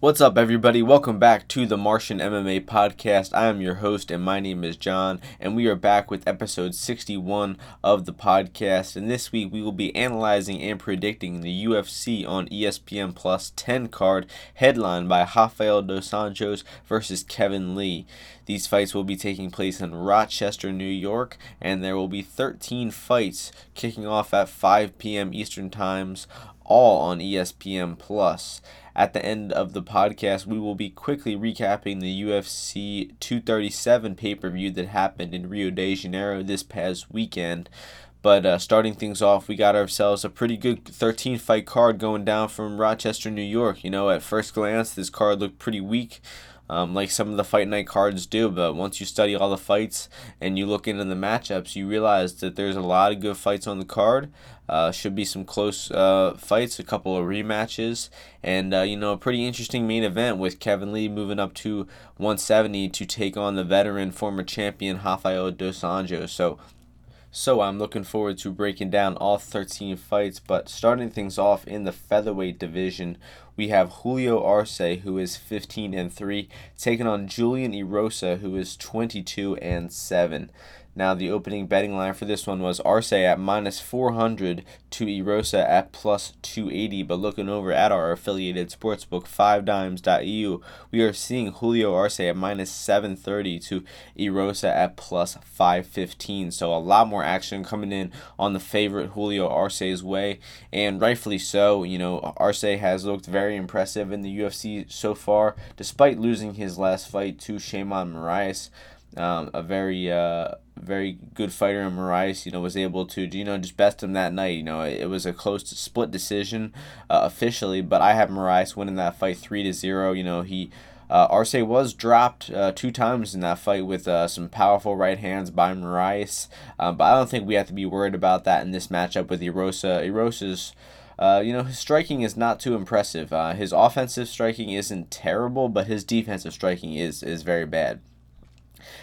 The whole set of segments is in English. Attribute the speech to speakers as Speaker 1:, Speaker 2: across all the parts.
Speaker 1: What's up, everybody? Welcome back to the Martian MMA podcast. I am your host, and my name is John, and we are back with episode 61 of the podcast. And this week, we will be analyzing and predicting the UFC on ESPN Plus 10 card, headlined by Rafael dos Anjos versus Kevin Lee. These fights will be taking place in Rochester, New York, and there will be 13 fights kicking off at 5 p.m. Eastern Times, all on ESPN Plus. At the end of the podcast, we will be quickly recapping the UFC 237 pay per view that happened in Rio de Janeiro this past weekend. But uh, starting things off, we got ourselves a pretty good 13 fight card going down from Rochester, New York. You know, at first glance, this card looked pretty weak um, like some of the fight night cards do. But once you study all the fights and you look into the matchups, you realize that there's a lot of good fights on the card. Uh, should be some close uh, fights, a couple of rematches, and uh, you know a pretty interesting main event with Kevin Lee moving up to 170 to take on the veteran former champion Rafael dos Anjos. So so I'm looking forward to breaking down all 13 fights, but starting things off in the featherweight division, we have Julio Arce who is 15 and 3 taking on Julian Erosa who is 22 and 7. Now, the opening betting line for this one was Arce at minus 400 to Erosa at plus 280. But looking over at our affiliated sportsbook, 5dimes.eu, we are seeing Julio Arce at minus 730 to Erosa at plus 515. So, a lot more action coming in on the favorite Julio Arce's way, and rightfully so. You know, Arce has looked very impressive in the UFC so far, despite losing his last fight to Sheymon Moraes. Um, a very uh, very good fighter in Moraes, you know, was able to, you know, just best him that night. You know, it, was a close split decision uh, officially, but I have Moraes winning that fight 3 to 0. You know, he. Uh, Arce was dropped uh, two times in that fight with uh, some powerful right hands by Moraes, uh, but I don't think we have to be worried about that in this matchup with Erosa. Erosa's uh, you know, his striking is not too impressive. Uh, his offensive striking isn't terrible, but his defensive striking is is very bad.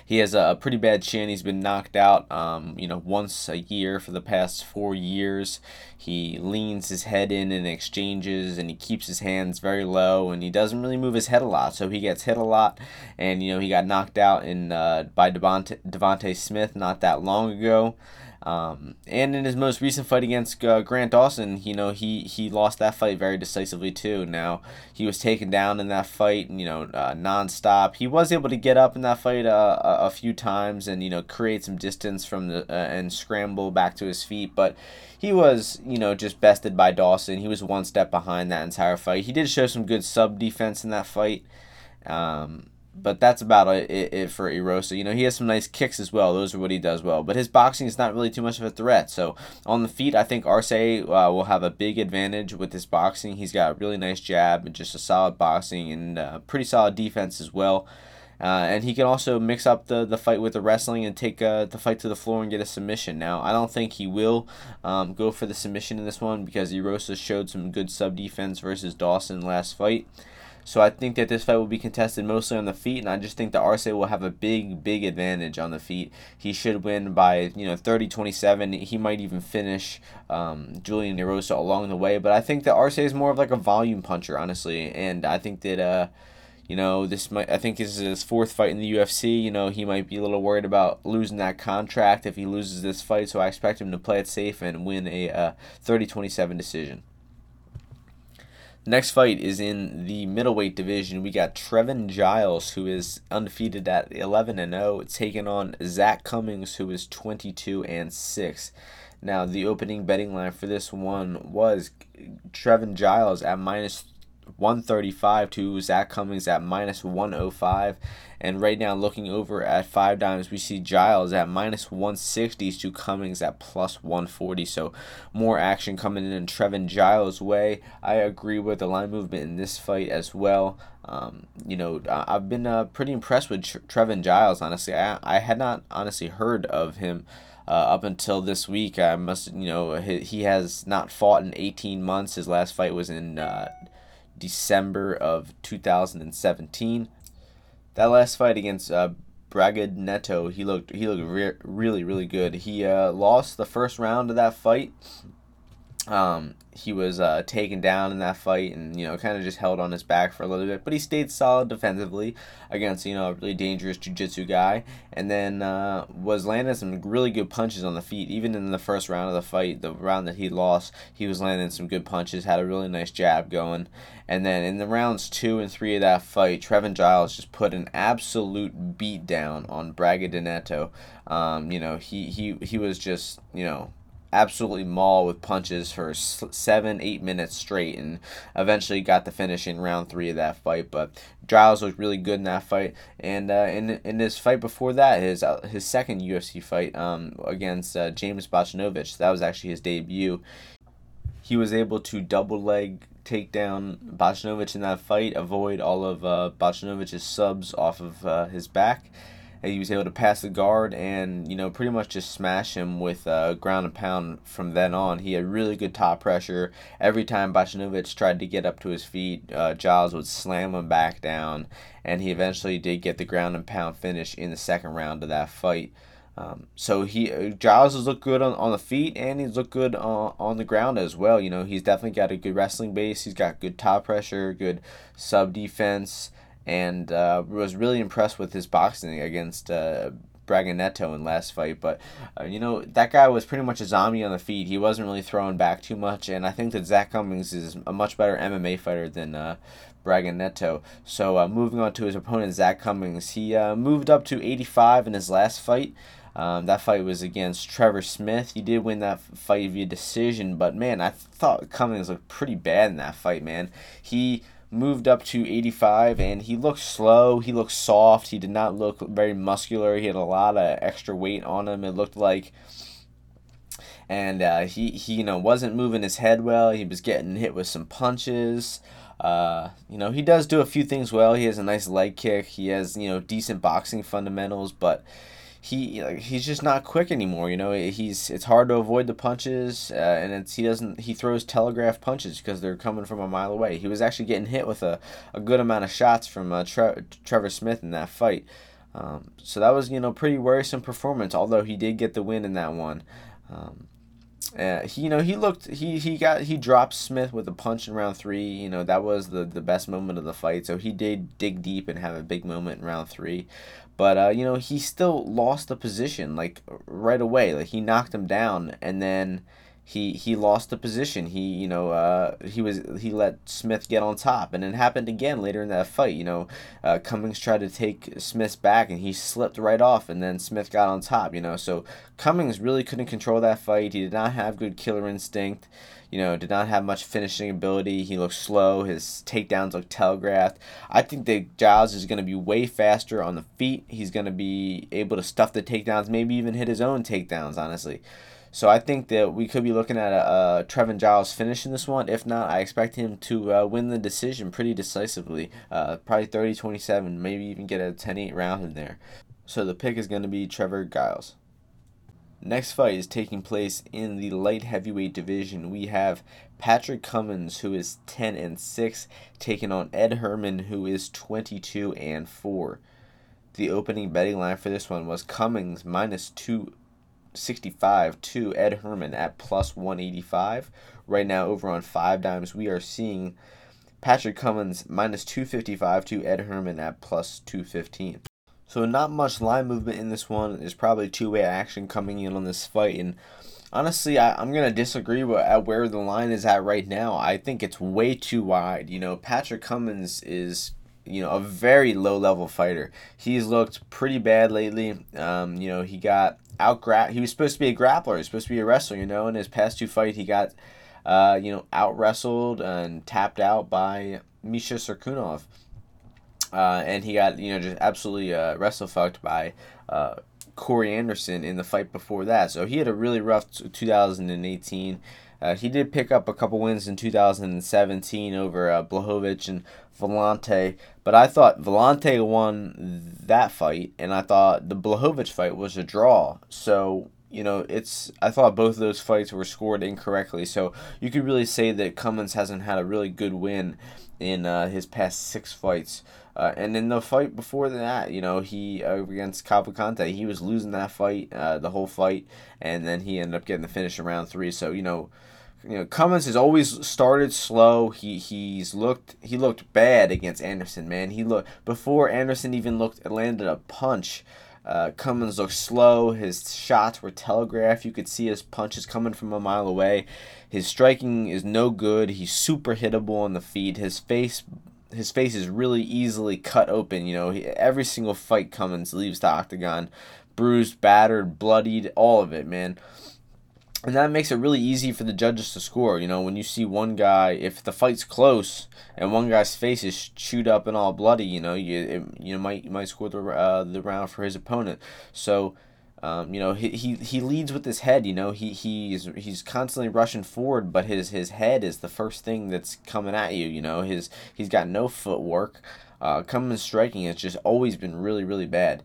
Speaker 1: He has a, pretty bad chin. He's been knocked out, um, you know, once a year for the past four years. He leans his head in and exchanges, and he keeps his hands very low, and he doesn't really move his head a lot. So he gets hit a lot, and you know he got knocked out in uh, by Devonte, Devonte Smith not that long ago. Um, and in his most recent fight against uh, Grant Dawson, you know, he, he lost that fight very decisively too. Now, he was taken down in that fight, you know, uh, nonstop. He was able to get up in that fight uh, a, a few times and, you know, create some distance from the, uh, and scramble back to his feet. But he was, you know, just bested by Dawson. He was one step behind that entire fight. He did show some good sub defense in that fight. Um, but that's about it, it, for Erosa. You know, he has some nice kicks as well. Those are what he does well. But his boxing is not really too much of a threat. So on the feet, I think Arce uh, will have a big advantage with his boxing. He's got a really nice jab and just a solid boxing and uh, pretty solid defense as well. Uh, and he can also mix up the, the fight with the wrestling and take uh, the fight to the floor and get a submission. Now, I don't think he will um, go for the submission in this one because Erosa showed some good sub defense versus Dawson last fight. So I think that this fight will be contested mostly on the feet, and I just think that Arce will have a big, big advantage on the feet. He should win by, you know, 30-27. He might even finish um, Julian Erosa along the way, but I think that Arce is more of like a volume puncher, honestly, and I think that, uh, you know, this might, I think this is his fourth fight in the UFC. You know, he might be a little worried about losing that contract if he loses this fight, so I expect him to play it safe and win a uh, 30-27 decision. Next fight is in the middleweight division. We got Trevin Giles, who is undefeated at 11 and 0, taking on Zak Cummings, who is 22 and 6. Now, the opening betting line for this one was Trevin Giles at minus 135 to Zak Cummings at minus 105. And right now, looking over at five dimes, we see Giles at minus 160 to Cummings at plus 140. So more action coming in in Trevin Giles' way. I agree with the line movement in this fight as well. Um, you know, I've been uh, pretty impressed with Trevin Giles, honestly. I, I had not honestly heard of him. Uh, up until this week, I must, you know, he, he has not fought in 18 months. His last fight was in uh, December of 2017. That last fight against uh, Braga Neto, he looked he looked re- really really good. He uh, lost the first round of that fight Um, he was uh, taken down in that fight and, you know, kind of just held on his back for a little bit. But he stayed solid defensively against, you know, a really dangerous jiu jitsu guy. And then uh, was landing some really good punches on the feet. Even in the first round of the fight, the round that he lost, he was landing some good punches, had a really nice jab going. And then in the rounds two and three of that fight, Trevin Giles just put an absolute beat down on Braga Um, you know, he, he, he was just, you know, absolutely maul with punches for seven, eight minutes straight, and eventually got the finish in round three of that fight. But Giles looked really good in that fight, and uh, in in his fight before that, his uh, his second UFC fight um, against uh, James Bochnovic, that was actually his debut. He was able to double leg take down Bochnovic in that fight, avoid all of uh, subs off of uh, his back he was able to pass the guard and you know pretty much just smash him with uh, ground and pound from then on. He had really good top pressure. Every time Bochnovic tried to get up to his feet, uh, Giles would slam him back down, and he eventually did get the ground and pound finish in the second round of that fight. Um, so he uh, Giles has looked good on, on the feet and he's looked good on, on the ground as well. You know he's definitely got a good wrestling base. He's got good top pressure, good sub defense and uh, was really impressed with his boxing against uh, Braga Neto in last fight. But uh, you know that guy was pretty much a zombie on the feet. He wasn't really throwing back too much, and I think that Zak Cummings is a much better MMA fighter than. Uh, Braga Neto. So uh, moving on to his opponent Zak Cummings, he uh, moved up to 85 in his last fight. Um, that fight was against Trevor Smith. He did win that fight via decision, but man, I thought Cummings looked pretty bad in that fight. Man, he moved up to 85 and he looked slow. He looked soft. He did not look very muscular. He had a lot of extra weight on him it looked like. And uh, he, he you know wasn't moving his head well. He was getting hit with some punches. Uh, you know he does do a few things well. He has a nice leg kick. He has you know decent boxing fundamentals but he like, he's just not quick anymore. You know, he's it's hard to avoid the punches, uh, and it's he doesn't he throws telegraph punches because they're coming from a mile away. He was actually getting hit with a, a good amount of shots from uh, Tre- Trevor Smith in that fight. Um, so that was you know pretty worrisome performance. Although he did get the win in that one. Um, uh, he, you know, he looked, he, he got, he dropped Smith with a punch in round three. You know, that was the, the best moment of the fight. So he did dig deep and have a big moment in round three. But, uh, you know, he still lost the position, like, right away. Like, he knocked him down and then he he lost the position. He you know uh, he was he let Smith get on top, and it happened again later in that fight. You know, uh, Cummings tried to take Smith's back, and he slipped right off, and then Smith got on top. You know, so Cummings really couldn't control that fight. He did not have good killer instinct. You know, did not have much finishing ability. He looked slow. His takedowns looked telegraphed. I think that Giles is going to be way faster on the feet. He's going to be able to stuff the takedowns, maybe even hit his own takedowns. Honestly. So I think that we could be looking at a, a Trevin Giles finish in this one. If not, I expect him to uh, win the decision pretty decisively. Uh, probably 30-27, maybe even get a 10-8 round in there. So the pick is going to be Trevor Giles. Next fight is taking place in the light heavyweight division. We have Patrick Cummins, who is 10 and 6, taking on Ed Herman, who is 22 and 4. The opening betting line for this one was Cummins minus 2 65 to Ed Herman at plus 185. Right now, over on Five Dimes, we are seeing Patrick Cummins minus 255 to Ed Herman at plus 215. So, not much line movement in this one. There's probably two way action coming in on this fight. And honestly, I, I'm going to disagree with, at where the line is at right now. I think it's way too wide. You know, Patrick Cummins is you know a very low level fighter. He's looked pretty bad lately. Um, you know he got out gra- he was supposed to be a grappler. He's supposed to be a wrestler. You know, in his past two fights, he got, uh, you know, out wrestled and tapped out by Misha Cirkunov. Uh, and he got you know just absolutely uh, wrestle fucked by uh, Corey Anderson in the fight before that. So he had a really rough 2018. Uh, he did pick up a couple wins in 2017 over uh, Blachowicz and Villante, but I thought Villante won that fight, and I thought the Blachowicz fight was a draw. So you know, it's I thought both of those fights were scored incorrectly. So you could really say that Cummins hasn't had a really good win in uh, his past six fights. Uh, and in the fight before that, you know, he uh, against Cavalcante, he was losing that fight, uh, the whole fight, and then he ended up getting the finish in round three. So you know, you know, Cummins has always started slow. He he's looked he looked bad against Anderson, man. He looked before Anderson even looked landed a punch. Uh, Cummins looked slow. His shots were telegraphed. You could see his punches coming from a mile away. His striking is no good. He's super hittable on the feet. His face his face is really easily cut open. You know, he, every single fight Cummins leaves the octagon bruised, battered, bloodied, all of it, man and that makes it really easy for the judges to score. You know, when you see one guy, if the fight's close and one guy's face is chewed up and all bloody, you know, you it, you might you might score the uh, the round for his opponent. So, um, you know, he, he he leads with his head. You know, he he's he's constantly rushing forward, but his his head is the first thing that's coming at you. You know, his he's got no footwork. Uh, coming striking has just always been really really bad.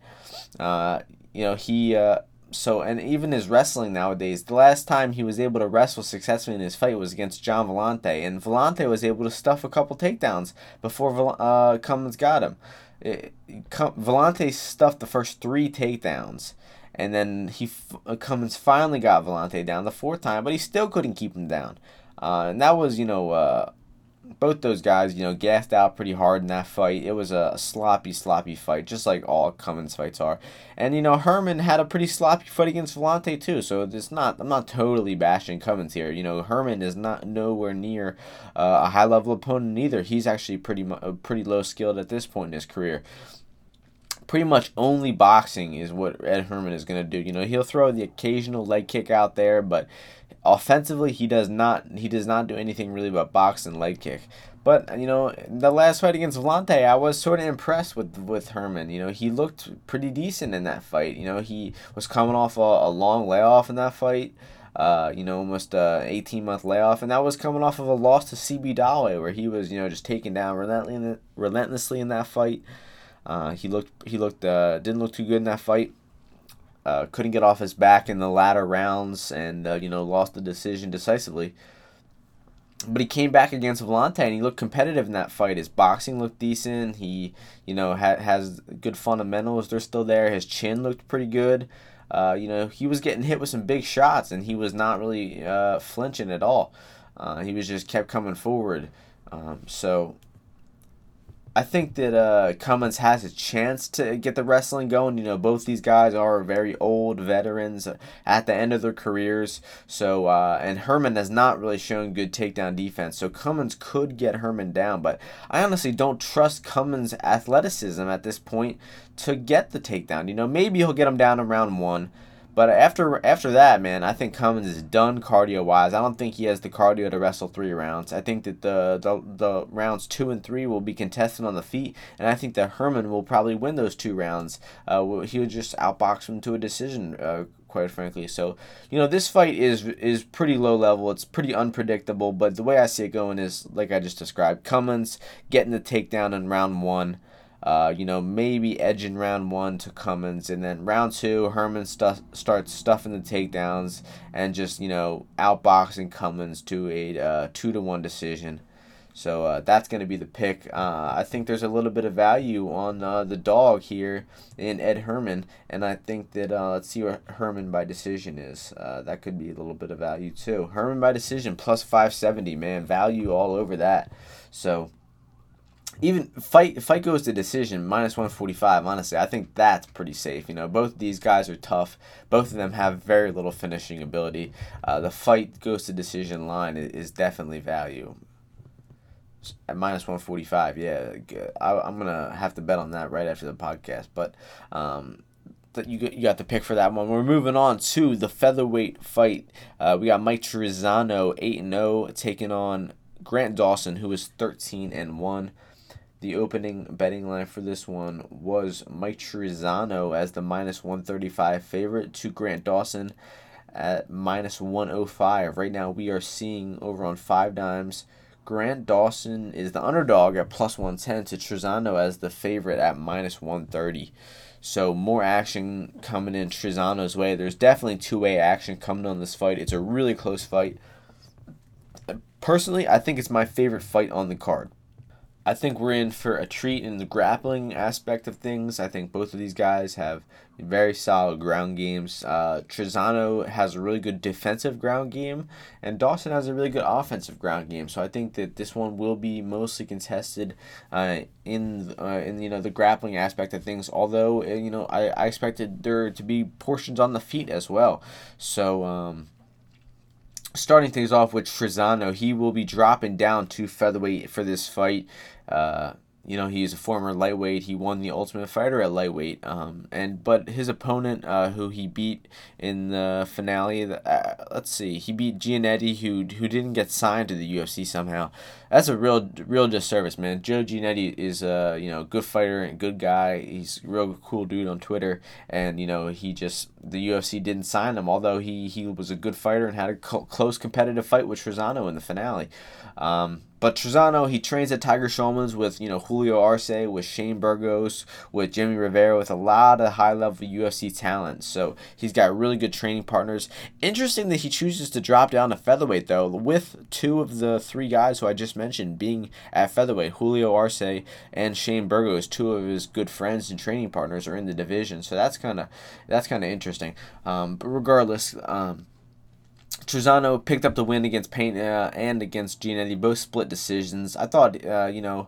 Speaker 1: Uh, you know, he. Uh, so and even his wrestling nowadays, the last time he was able to wrestle successfully in his fight was against Gian Villante, and Villante was able to stuff a couple takedowns before uh, Cummins got him. It, Villante stuffed the first three takedowns, and then he uh, Cummins finally got Villante down the fourth time, but he still couldn't keep him down. Uh, and that was, you know, uh, both those guys, you know, gassed out pretty hard in that fight. It was a sloppy, sloppy fight, just like all Cummins fights are. And you know, Herman had a pretty sloppy fight against Villante too. So it's not, I'm not totally bashing Cummins here. You know, Herman is not nowhere near uh, a high level opponent either. He's actually pretty, pretty low skilled at this point in his career pretty much only boxing is what Ed Herman is going to do. You know, he'll throw the occasional leg kick out there, but offensively he does not he does not do anything really but box and leg kick. But you know, the last fight against Villante, I was sort of impressed with with Herman. You know, he looked pretty decent in that fight. You know, he was coming off a, a long layoff in that fight. Uh, you know, almost a 18 month layoff, and that was coming off of a loss to CB Dollaway, where he was, you know, just taken down relentlessly relentlessly in that fight. Uh, he looked, he looked, uh, didn't look too good in that fight uh, couldn't get off his back in the latter rounds and uh, you know lost the decision decisively. But he came back against Villante and he looked competitive in that fight. His boxing looked decent. He you know ha- has good fundamentals. They're still there. His chin looked pretty good. Uh, you know he was getting hit with some big shots and he was not really uh, flinching at all. He was just kept coming forward. Um, so I think that uh, Cummins has a chance to get the wrestling going. You know, both these guys are very old veterans at the end of their careers. So, uh, and Herman has not really shown good takedown defense. So Cummins could get Herman down, but I honestly don't trust Cummins' athleticism at this point to get the takedown. You know, maybe he'll get him down in round one. But after after that, man, I think Cummins is done cardio wise. I don't think he has the cardio to wrestle three rounds. I think that the, the the rounds two and three will be contested on the feet, and I think that Herman will probably win those two rounds. Uh, he would just outbox him to a decision. Uh, quite frankly. So, you know, this fight is is pretty low level. It's pretty unpredictable, but the way I see it going is like I just described. Cummins getting the takedown in round one. Uh, you know, maybe edging round one to Cummins, and then round two, Herman stu- starts stuffing the takedowns and just you know outboxing Cummins to a uh, two to one decision. So uh, that's going to be the pick. Uh, I think there's a little bit of value on uh, the dog here in Ed Herman, and I think that uh, let's see what Herman by decision is. That could be a little bit of value too. Herman by decision plus 570, man, value all over that. So even fight fight goes to decision minus 145 honestly i think that's pretty safe you know both these guys are tough both of them have very little finishing ability uh, the fight goes to decision line is definitely value at minus 145 yeah I, am gonna have to bet on that right after the podcast but um, that you you got the pick for that one. We're moving on to the featherweight fight. Uh, we got Mike Trizano 8 and 0 taking on Grant Dawson, who is 13 and 1. The opening betting line for this one was Mike Trizano as the minus 135 favorite to Grant Dawson at minus 105. Right now, we are seeing over on Five Dimes. Grant Dawson is the underdog at plus 110 to Trizano as the favorite at minus 130. So more action coming in Trizano's way. There's definitely two-way action coming on this fight. It's a really close fight. Personally, I think it's my favorite fight on the card. I think we're in for a treat in the grappling aspect of things. I think both of these guys have very solid ground games. Uh, Trizano has a really good defensive ground game, and Dawson has a really good offensive ground game. So I think that this one will be mostly contested uh, in uh, in you know the grappling aspect of things. Although uh, you know I, I expected there to be portions on the feet as well. So. Um, starting things off with Trizano, he will be dropping down to featherweight for this fight. Uh, you know he's a former lightweight. He won the Ultimate Fighter at lightweight. Um, and but his opponent, uh, who he beat in the finale, uh, let's see, he beat Giannetti, who who didn't get signed to the UFC somehow. That's a real real disservice, man. Joe Giannetti is a you know good fighter and good guy. He's a real cool dude on Twitter, and you know he just the UFC didn't sign him, although he he was a good fighter and had a close competitive fight with Trizano in the finale. Um, but Trizano, he trains at Tiger Schulmann's with, you know, Julio Arce, with Shane Burgos, with Jimmy Rivera, with a lot of high level UFC talent. So he's got really good training partners. Interesting that he chooses to drop down to featherweight, though, with two of the three guys who I just mentioned being at featherweight. Julio Arce and Shane Burgos, two of his good friends and training partners, are in the division. So that's kind of that's kind of interesting. Um, but regardless, um, Trizano picked up the win against Pena and against Giannetti, both split decisions. I thought, uh, you know,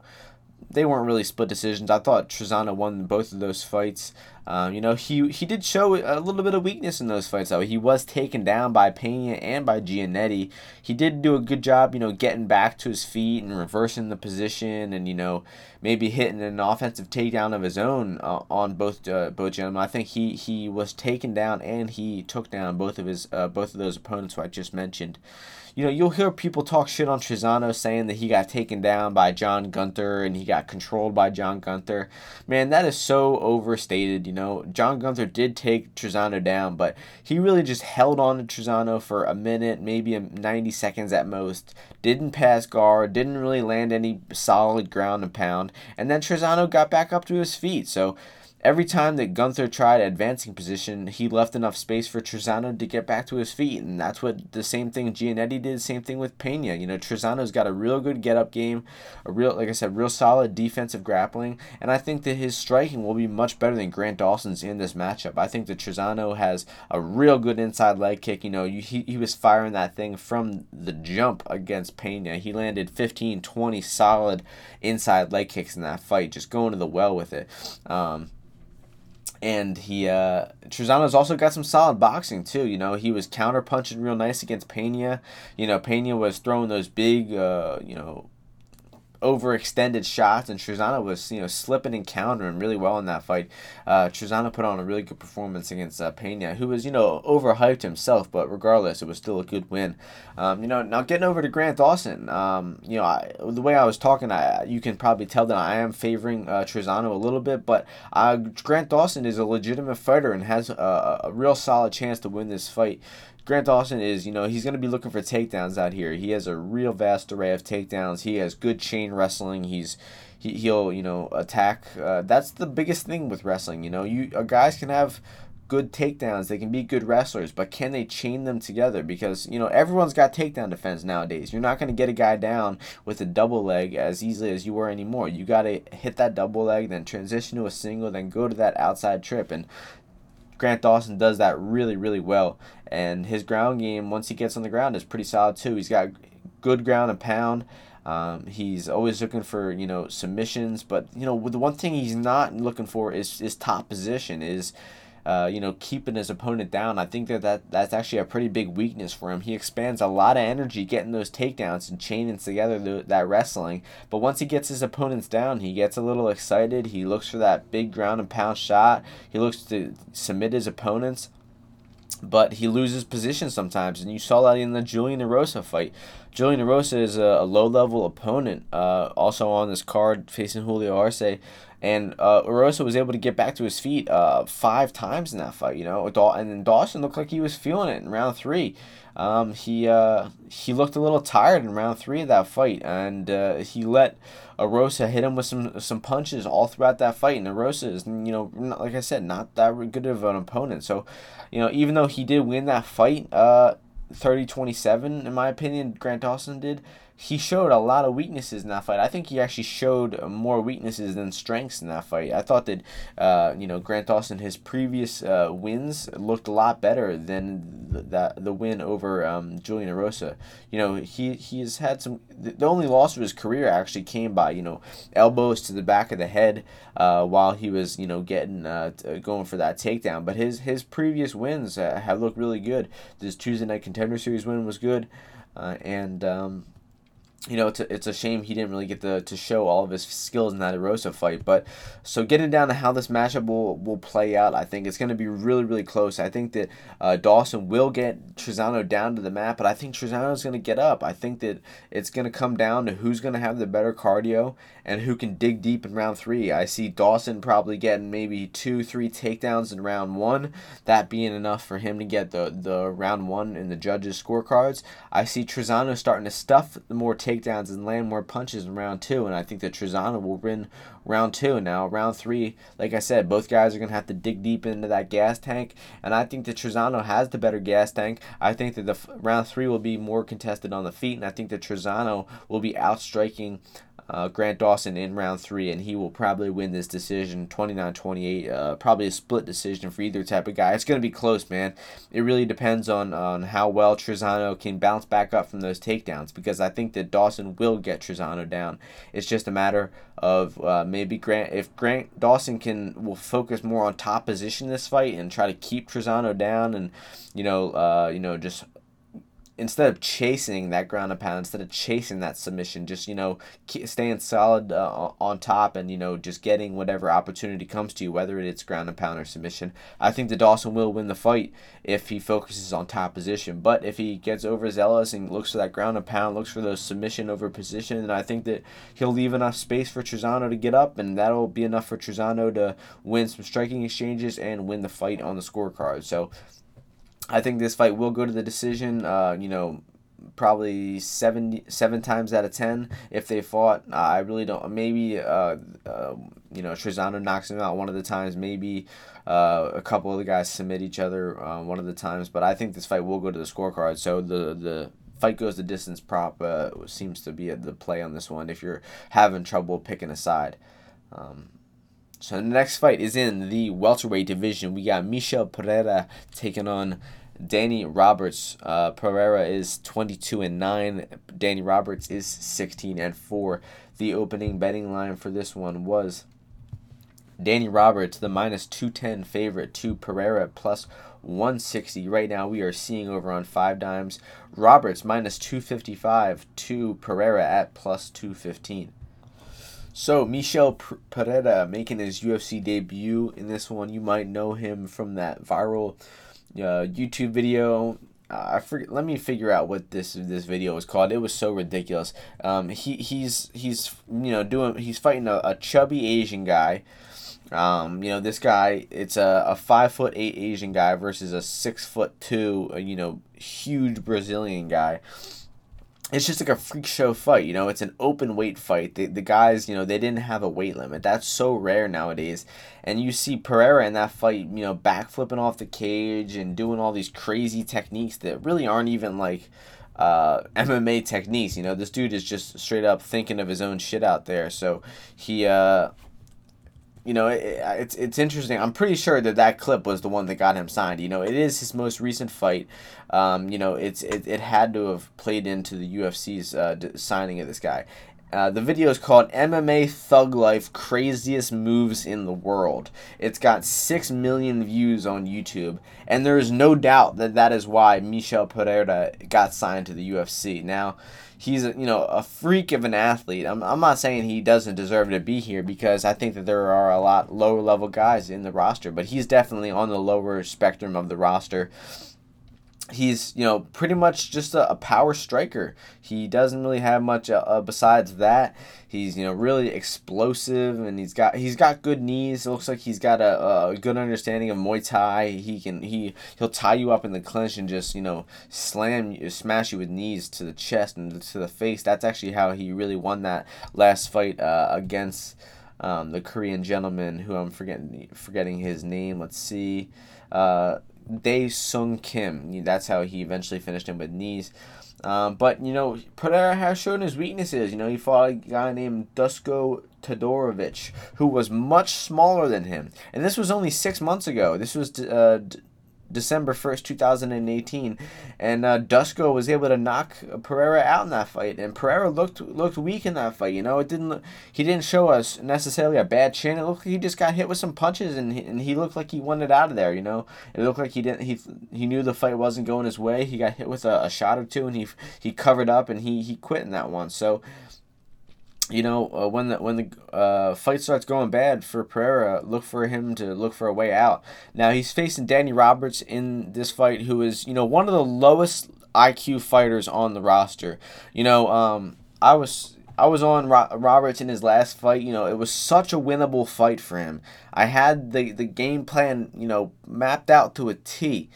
Speaker 1: they weren't really split decisions. I thought Trizano won both of those fights. Um, you know, he he did show a little bit of weakness in those fights, though. He was taken down by Pena and by Giannetti. He did do a good job, you know, getting back to his feet and reversing the position, and you know, maybe hitting an offensive takedown of his own uh, on both uh, both gentlemen. I think he he was taken down and he took down both of his uh, both of those opponents who I just mentioned you know, you'll hear people talk shit on Trizano saying that he got taken down by John Gunther and he got controlled by John Gunther. Man, that is so overstated. You know, John Gunther did take Trizano down, but he really just held on to Trizano for a minute, maybe 90 seconds at most. Didn't pass guard, didn't really land any solid ground and pound, and then Trizano got back up to his feet. So, Every time that Gunther tried advancing position, he left enough space for Trizano to get back to his feet, and that's what the same thing Giannetti did. Same thing with Pena. You know, Trizano's got a real good get up game, a real, like I said, real solid defensive grappling, and I think that his striking will be much better than Grant Dawson's in this matchup. I think that Trizano has a real good inside leg kick. You know, he he was firing that thing from the jump against Pena. He landed 15, 20 solid inside leg kicks in that fight, just going to the well with it. Um, and he uh Trizano's also got some solid boxing too. You know, he was counter punching real nice against Pena. You know, Pena was throwing those big uh, you know, overextended shots, and Trizano was you know slipping and countering really well in that fight. Uh, put on a really good performance against uh, Pena, who was you know overhyped himself, but regardless, it was still a good win. Um, you know, now getting over to Grant Dawson, um, you know, I, the way I was talking, I you can probably tell that I am favoring uh, Trizano a little bit, but uh, Grant Dawson is a legitimate fighter and has a, a real solid chance to win this fight. Grant Dawson is, you know, he's going to be looking for takedowns out here. He has a real vast array of takedowns. He has good chain wrestling. He's he, he'll, you know, attack. Uh, that's the biggest thing with wrestling, you know. You uh, guys can have good takedowns. They can be good wrestlers, but can they chain them together? Because, you know, everyone's got takedown defense nowadays. You're not going to get a guy down with a double leg as easily as you were anymore. You got to hit that double leg, then transition to a single, then go to that outside trip. And Grant Dawson does that really, really well. And his ground game, once he gets on the ground, is pretty solid too. He's got good ground and pound. Um, he's always looking for you know submissions, but you know the one thing he's not looking for is is top position is uh, you know, keeping his opponent down. I think that, that that's actually a pretty big weakness for him. He expands a lot of energy getting those takedowns and chaining together the, that wrestling. But once he gets his opponents down, he gets a little excited. He looks for that big ground and pound shot. He looks to submit his opponents but he loses position sometimes, and you saw that in the Julian Erosa fight. Julian Erosa is a, a low level opponent, uh, also on this card facing Julio Arce, and uh, Erosa was able to get back to his feet uh, five times in that fight. You know, and then Dawson looked like he was feeling it in round three. Um, he uh, he looked a little tired in round three of that fight, and uh, he let Erosa hit him with some some punches all throughout that fight. And Erosa is, you know, like I said, not that good of an opponent. So, you know, even though he did win that fight, uh, 30-27, in my opinion, Grant Dawson did he showed a lot of weaknesses in that fight. I think he actually showed more weaknesses than strengths in that fight. I thought that, uh, you know, Grant Dawson, his previous uh, wins looked a lot better than the, the, the win over um, Julian Erosa. You know, he, he has had some, the only loss of his career actually came by, you know, elbows to the back of the head uh, while he was, you know, getting, uh, going for that takedown. But his, his previous wins uh, have looked really good. This Tuesday Night Contender Series win was good. Uh, and, um, you know, it's a, it's a shame he didn't really get the, to show all of his skills in that Erosa fight. But so getting down to how this matchup will, will play out, I think it's going to be really, really close. I think that uh, Dawson will get Trizano down to the mat, but I think Trizano is going to get up. I think that it's going to come down to who's going to have the better cardio and who can dig deep in round three. I see Dawson probably getting maybe two, three takedowns in round one, that being enough for him to get the, the round one in the judges' scorecards. I see Trizano starting to stuff the more takedowns takedowns and land more punches in round two. And I think that Trizano will win round two. Now, round three, like I said, both guys are going to have to dig deep into that gas tank. And I think that Trizano has the better gas tank. I think that the round three will be more contested on the feet. And I think that Trizano will be outstriking uh, Grant Dawson in round three, and he will probably win this decision 29 28. Uh, probably a split decision for either type of guy. It's going to be close, man. It really depends on, on how well Trizano can bounce back up from those takedowns because I think that Dawson will get Trizano down. It's just a matter of uh, maybe Grant, if Grant Dawson can will focus more on top position this fight and try to keep Trizano down and, you know, uh, you know, just instead of chasing that ground and pound, instead of chasing that submission, just you know staying solid uh, on top and you know just getting whatever opportunity comes to you, whether it's ground and pound or submission. I think the Dawson will win the fight if he focuses on top position. But if he gets overzealous and looks for that ground and pound, looks for those submission over position, then I think that he'll leave enough space for Trizano to get up, and that'll be enough for Trizano to win some striking exchanges and win the fight on the scorecard. So I think this fight will go to the decision. Uh, you know, probably seven seven times out of ten if they fought. Uh, I really don't. Maybe uh, uh, you know Trizano knocks him out one of the times. Maybe uh, a couple of the guys submit each other uh, one of the times. But I think this fight will go to the scorecard. So the the fight goes the distance prop uh, seems to be the play on this one if you're having trouble picking a side. Um, so the next fight is in the welterweight division. We got Michel Pereira taking on Danny Roberts. Uh, Pereira is 22 and 9. Danny Roberts is 16 and 4. The opening betting line for this one was Danny Roberts, the minus 210 favorite to Pereira plus 160. Right now, we are seeing over on five dimes. Roberts minus 255 to Pereira at plus 215. So, Michel Pereira making his UFC debut in this one. You might know him from that viral uh, YouTube video. Uh, I forget. Let me figure out what this this video was called. It was so ridiculous. Um, he he's he's you know doing he's fighting a, a chubby Asian guy. Um, you know this guy. It's a, a five foot eight Asian guy versus a six foot two. Uh, you know huge Brazilian guy it's just like a freak show fight, you know. It's an open weight fight. The, the guys, you know, they didn't have a weight limit. That's so rare nowadays. And you see Pereira in that fight, you know, backflipping off the cage and doing all these crazy techniques that really aren't even like uh, MMA techniques. You know, this dude is just straight up thinking of his own shit out there. So he, uh, you know, it, it's it's interesting. I'm pretty sure that that clip was the one that got him signed. You know, it is his most recent fight. Um, you know, it's it, it had to have played into the UFC's uh, signing of this guy. Uh, the video is called MMA Thug Life Craziest Moves in the World. It's got 6 million views on YouTube, and there is no doubt that that is why Michel Pereira got signed to the UFC. Now, he's a, you know a freak of an athlete. I'm, I'm not saying he doesn't deserve to be here because I think that there are a lot lower level guys in the roster, but he's definitely on the lower spectrum of the roster he's you know pretty much just a, a power striker. He doesn't really have much uh, uh, besides that. He's you know really explosive and he's got he's got good knees. It looks like he's got a, a good understanding of Muay Thai. He can he he'll tie you up in the clinch and just you know slam you, smash you with knees to the chest and to the face. That's actually how he really won that last fight uh, against um, the Korean gentleman who I'm forgetting forgetting his name. Let's see. Uh, Dae Sung Kim. That's how he eventually finished him with knees. Um, but you know, Pereira has shown his weaknesses. You know, he fought a guy named Dusko Todorovic, who was much smaller than him, and this was only six months ago. This was uh, December 1st, 2018. And uh, Dusko was able to knock Pereira out in that fight. And Pereira looked looked weak in that fight. You know, it didn't he didn't show us necessarily a bad chin. It looked like he just got hit with some punches and he, and he looked like he wanted out of there, you know. It looked like he didn't he he knew the fight wasn't going his way. He got hit with a, a shot or two and he he covered up and he he quit in that one. So you know, uh, when the when the uh, fight starts going bad for Pereira, look for him to look for a way out. Now he's facing Danny Roberts in this fight, who is you know one of the lowest IQ fighters on the roster. You know, um, I was I was on Ro- Roberts in his last fight. You know, it was such a winnable fight for him. I had the the game plan you know mapped out to a T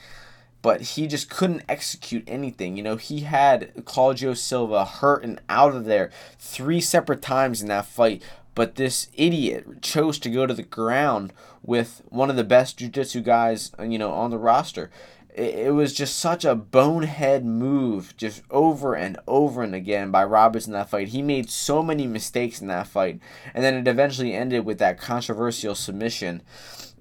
Speaker 1: but he just couldn't execute anything. You know, he had Claudio Silva hurt and out of there three separate times in that fight, but this idiot chose to go to the ground with one of the best jiu-jitsu guys, you know, on the roster. It was just such a bonehead move, just over and over and again by Roberts in that fight. He made so many mistakes in that fight, and then it eventually ended with that controversial submission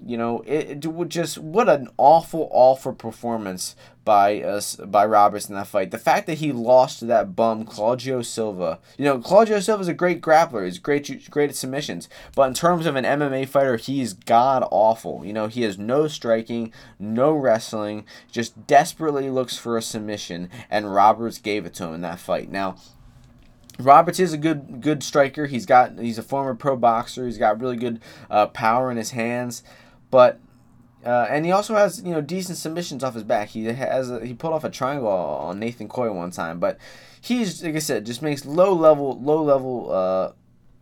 Speaker 1: you know, it, it would just what an awful, awful performance by us by Roberts in that fight. The fact that he lost to that bum Claudio Silva. You know, Claudio Silva is a great grappler. He's great, great at submissions. But in terms of an MMA fighter, he's god awful. You know, he has no striking, no wrestling. Just desperately looks for a submission, and Roberts gave it to him in that fight. Now, Roberts is a good good striker. He's got he's a former pro boxer. He's got really good uh, power in his hands. But uh, and he also has you know decent submissions off his back. He has a, he pulled off a triangle on Nathan Coy one time, but he's like I said, just makes low level, low level, uh,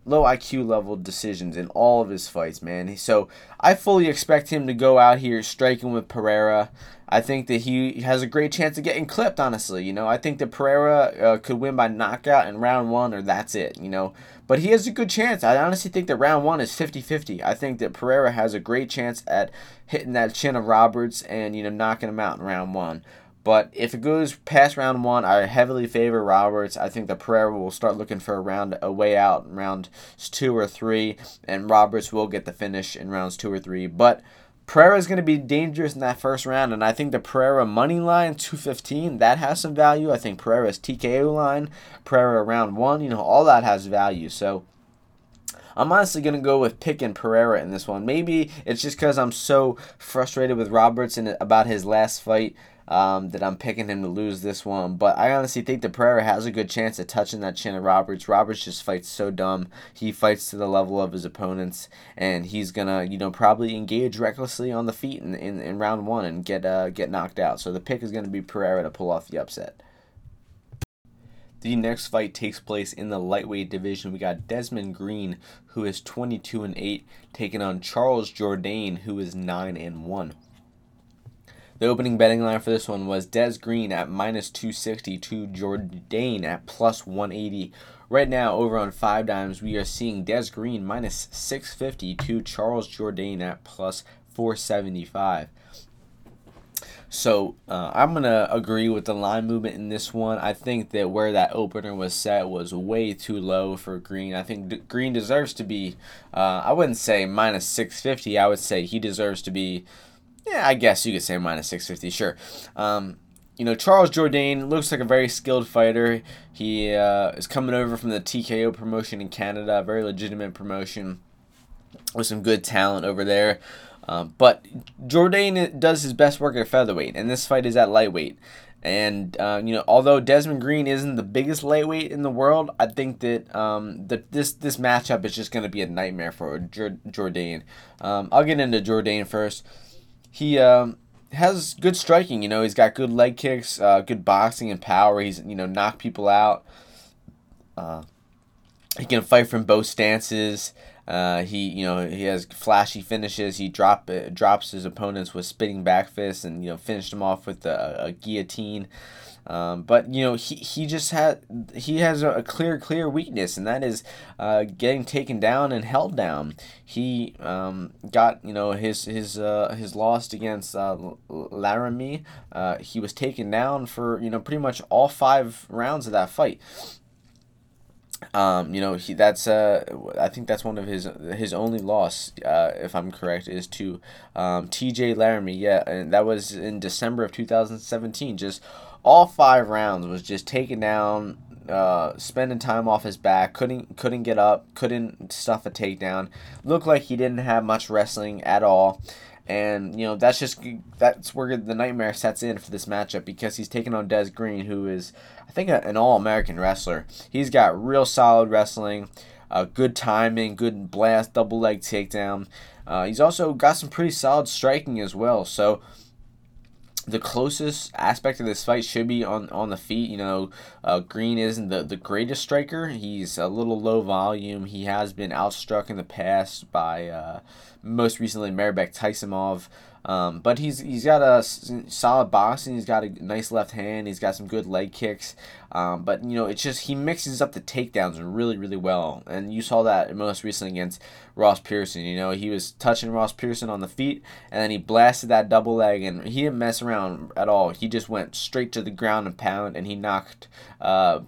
Speaker 1: low IQ level decisions in all of his fights, man. So I fully expect him to go out here striking with Pereira. I think that he has a great chance of getting clipped. Honestly, you know, I think that Pereira uh, could win by knockout in round one, or that's it. You know, but he has a good chance. I honestly think that round one is 50-50. I think that Pereira has a great chance at hitting that chin of Roberts and you know knocking him out in round one. But if it goes past round one, I heavily favor Roberts. I think that Pereira will start looking for a round a way out in rounds two or three, and Roberts will get the finish in rounds two or three. But Pereira is going to be dangerous in that first round, and I think the Pereira money line, 215, that has some value. I think Pereira's TKO line, Pereira round one, you know, all that has value. So I'm honestly going to go with picking Pereira in this one. Maybe it's just because I'm so frustrated with Roberts and about his last fight um, that I'm picking him to lose this one. But I honestly think the Pereira has a good chance of touching that chin of Roberts. Roberts just fights so dumb. He fights to the level of his opponents, and he's gonna, you know, probably engage recklessly on the feet in, in, in round one and get uh, get knocked out. So the pick is gonna be Pereira to pull off the upset. The next fight takes place in the lightweight division. We got Desmond Green, who is 22 and 8, taking on Charles Jourdain, who is 9 and 1. The opening betting line for this one was Des Green at minus 260 to Jourdain at plus 180. Right now, over on Five Dimes, we are seeing Des Green minus 650 to Charles Jourdain at plus 475. So uh, I'm gonna agree with the line movement in this one. I think that where that opener was set was way too low for Green. I think D- Green deserves to be. Uh, I wouldn't say minus 650. I would say he deserves to be yeah, I guess you could say minus 650, sure. Um, you know, Charles Jourdain looks like a very skilled fighter. He uh, is coming over from the TKO promotion in Canada, a very legitimate promotion with some good talent over there. Um, but Jourdain does his best work at featherweight, and this fight is at lightweight. And uh, you know, although Desmond Green isn't the biggest lightweight in the world, I think that um, this this matchup is just going to be a nightmare for Jourdain. Um, I'll get into Jourdain first he um, has good striking. You know, he's got good leg kicks, uh, good boxing and power. He's you know knock people out. Uh, he can fight from both stances. Uh, he you know he has flashy finishes. He drop uh, drops his opponents with spinning back fists and you know finished them off with a, a guillotine. Um, but you know he, he just had he has a, clear clear weakness and that is uh, getting taken down and held down. He um, got you know his his uh, his loss against uh, Laramie. Uh, he was taken down for you know pretty much all five rounds of that fight. Um, you know, he that's uh, I think that's one of his his only loss, uh, if I'm correct, is to um, T.J. Laramie. Yeah, and that was in December of 2017. Just all five rounds was just taken down, uh, spending time off his back. Couldn't couldn't get up. Couldn't stuff a takedown. Looked like he didn't have much wrestling at all. And you know that's just that's where the nightmare sets in for this matchup because he's taking on Des Green, who is I think an All American wrestler. He's got real solid wrestling, uh, good timing, good blast, double leg takedown. Uh, he's also got some pretty solid striking as well. So the closest aspect of this fight should be on, on the feet. You know, uh, Green isn't the, the greatest striker. He's a little low volume. He has been outstruck in the past by uh, most recently Mairbek Taisumov. Um, but he's he's got a solid boxing. He's got a nice left hand. He's got some good leg kicks. Um, but you know, it's just he mixes up the takedowns really really well. And you saw that most recently against Ross Pearson. You know, he was touching Ross Pearson on the feet, and then he blasted that double leg, and he didn't mess around at all. He just went straight to the ground and pound, and he knocked uh,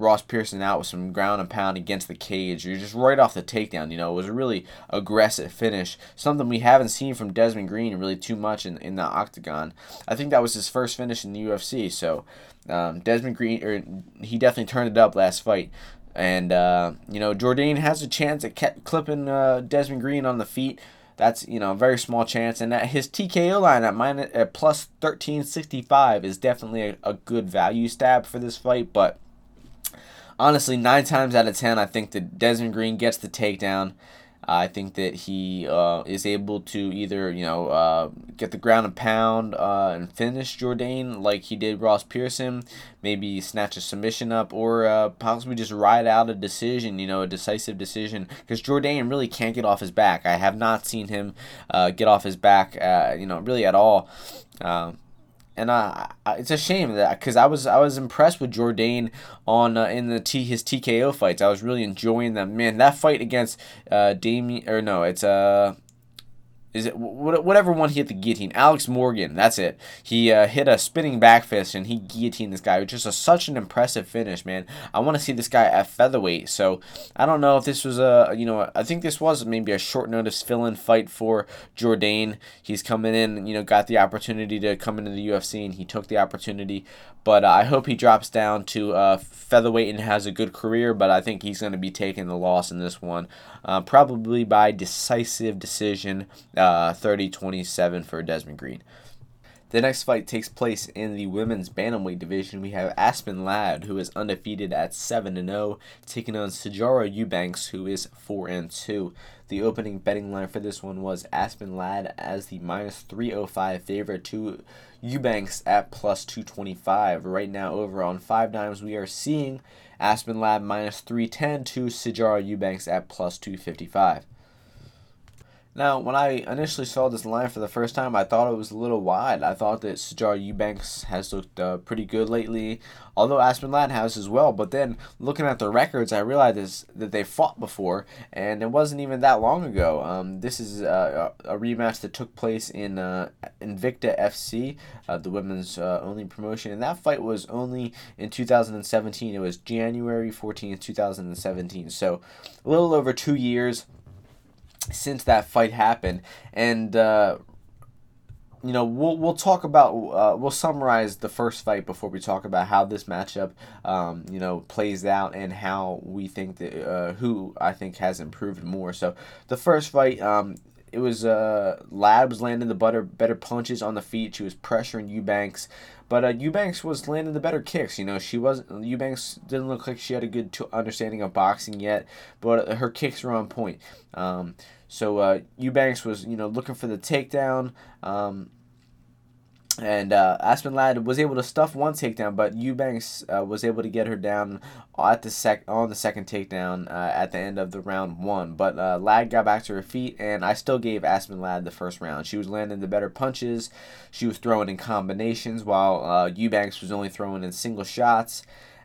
Speaker 1: Ross Pearson out with some ground and pound against the cage. You're just right off the takedown. You know, it was a really aggressive finish, something we haven't seen from Desmond Green really too much in, in the octagon. I think that was his first finish in the UFC. So um, Desmond Green, or he definitely turned it up last fight. And uh, you know, Jourdain has a chance at clipping uh, Desmond Green on the feet. That's you know a very small chance, and that his TKO line at minus at plus thirteen sixty five is definitely a, a good value stab for this fight, but honestly, nine times out of ten, I think that Desmond Green gets the takedown. I think that he uh, is able to either you know uh, get the ground and pound uh, and finish Jourdain like he did Ross Pearson, maybe snatch a submission up, or uh, possibly just ride out a decision, you know, a decisive decision. Because Jourdain really can't get off his back. I have not seen him uh, get off his back, uh, you know, really at all and I, I, it's a shame that because I was I was impressed with Jourdain on uh, in the T his TKO fights. I was really enjoying them. Man, that fight against uh Damien or no, it's uh is it whatever one hit the guillotine? Alex Morgan, that's it. He uh, hit a spinning back fist and he guillotined this guy, which is a, such an impressive finish, man. I want to see this guy at featherweight. So I don't know if this was a you know I think this was maybe a short notice fill in fight for Jourdain. He's coming in, you know, got the opportunity to come into the UFC and he took the opportunity. But uh, I hope he drops down to uh, featherweight and has a good career. But I think he's going to be taking the loss in this one, uh, probably by decisive decision, uh, 30 27 for Desmond Green. The next fight takes place in the women's bantamweight division. We have Aspen Ladd, who is undefeated at 7 0, taking on Sijara Eubanks, who is 4 2. The opening betting line for this one was Aspen Ladd as the minus 305 favorite to Eubanks at plus 225. Right now, over on 5 dimes, we are seeing Aspen Ladd minus 310 to Sijara Eubanks at plus 255. Now, when I initially saw this line for the first time, I thought it was a little wide. I thought that Sijara Eubanks has looked uh, pretty good lately, although Aspen Ladd has as well. But then, looking at the records, I realized this, that they fought before, and it wasn't even that long ago. Um, this is uh, a rematch that took place in uh, Invicta FC, uh, the women's uh, only promotion, and that fight was only in 2017. It was January 14th, 2017. So, a little over two years since that fight happened, and uh, you know we'll we'll talk about uh, we'll summarize the first fight before we talk about how this matchup um, you know plays out and how we think that uh, who I think has improved more. So the first fight. Um, it was uh, Labs landing the better better punches on the feet. She was pressuring Eubanks, but uh, Eubanks was landing the better kicks. You know, she wasn't. Eubanks didn't look like she had a good t- understanding of boxing yet, but her kicks were on point. Um, so uh, Eubanks was, you know, looking for the takedown. Um, and uh, Aspen Ladd was able to stuff one takedown, but Eubanks uh, was able to get her down at the sec on the second takedown uh, at the end of the round one. But uh, Ladd got back to her feet, and I still gave Aspen Ladd the first round. She was landing the better punches. She was throwing in combinations, while uh, Eubanks was only throwing in single shots.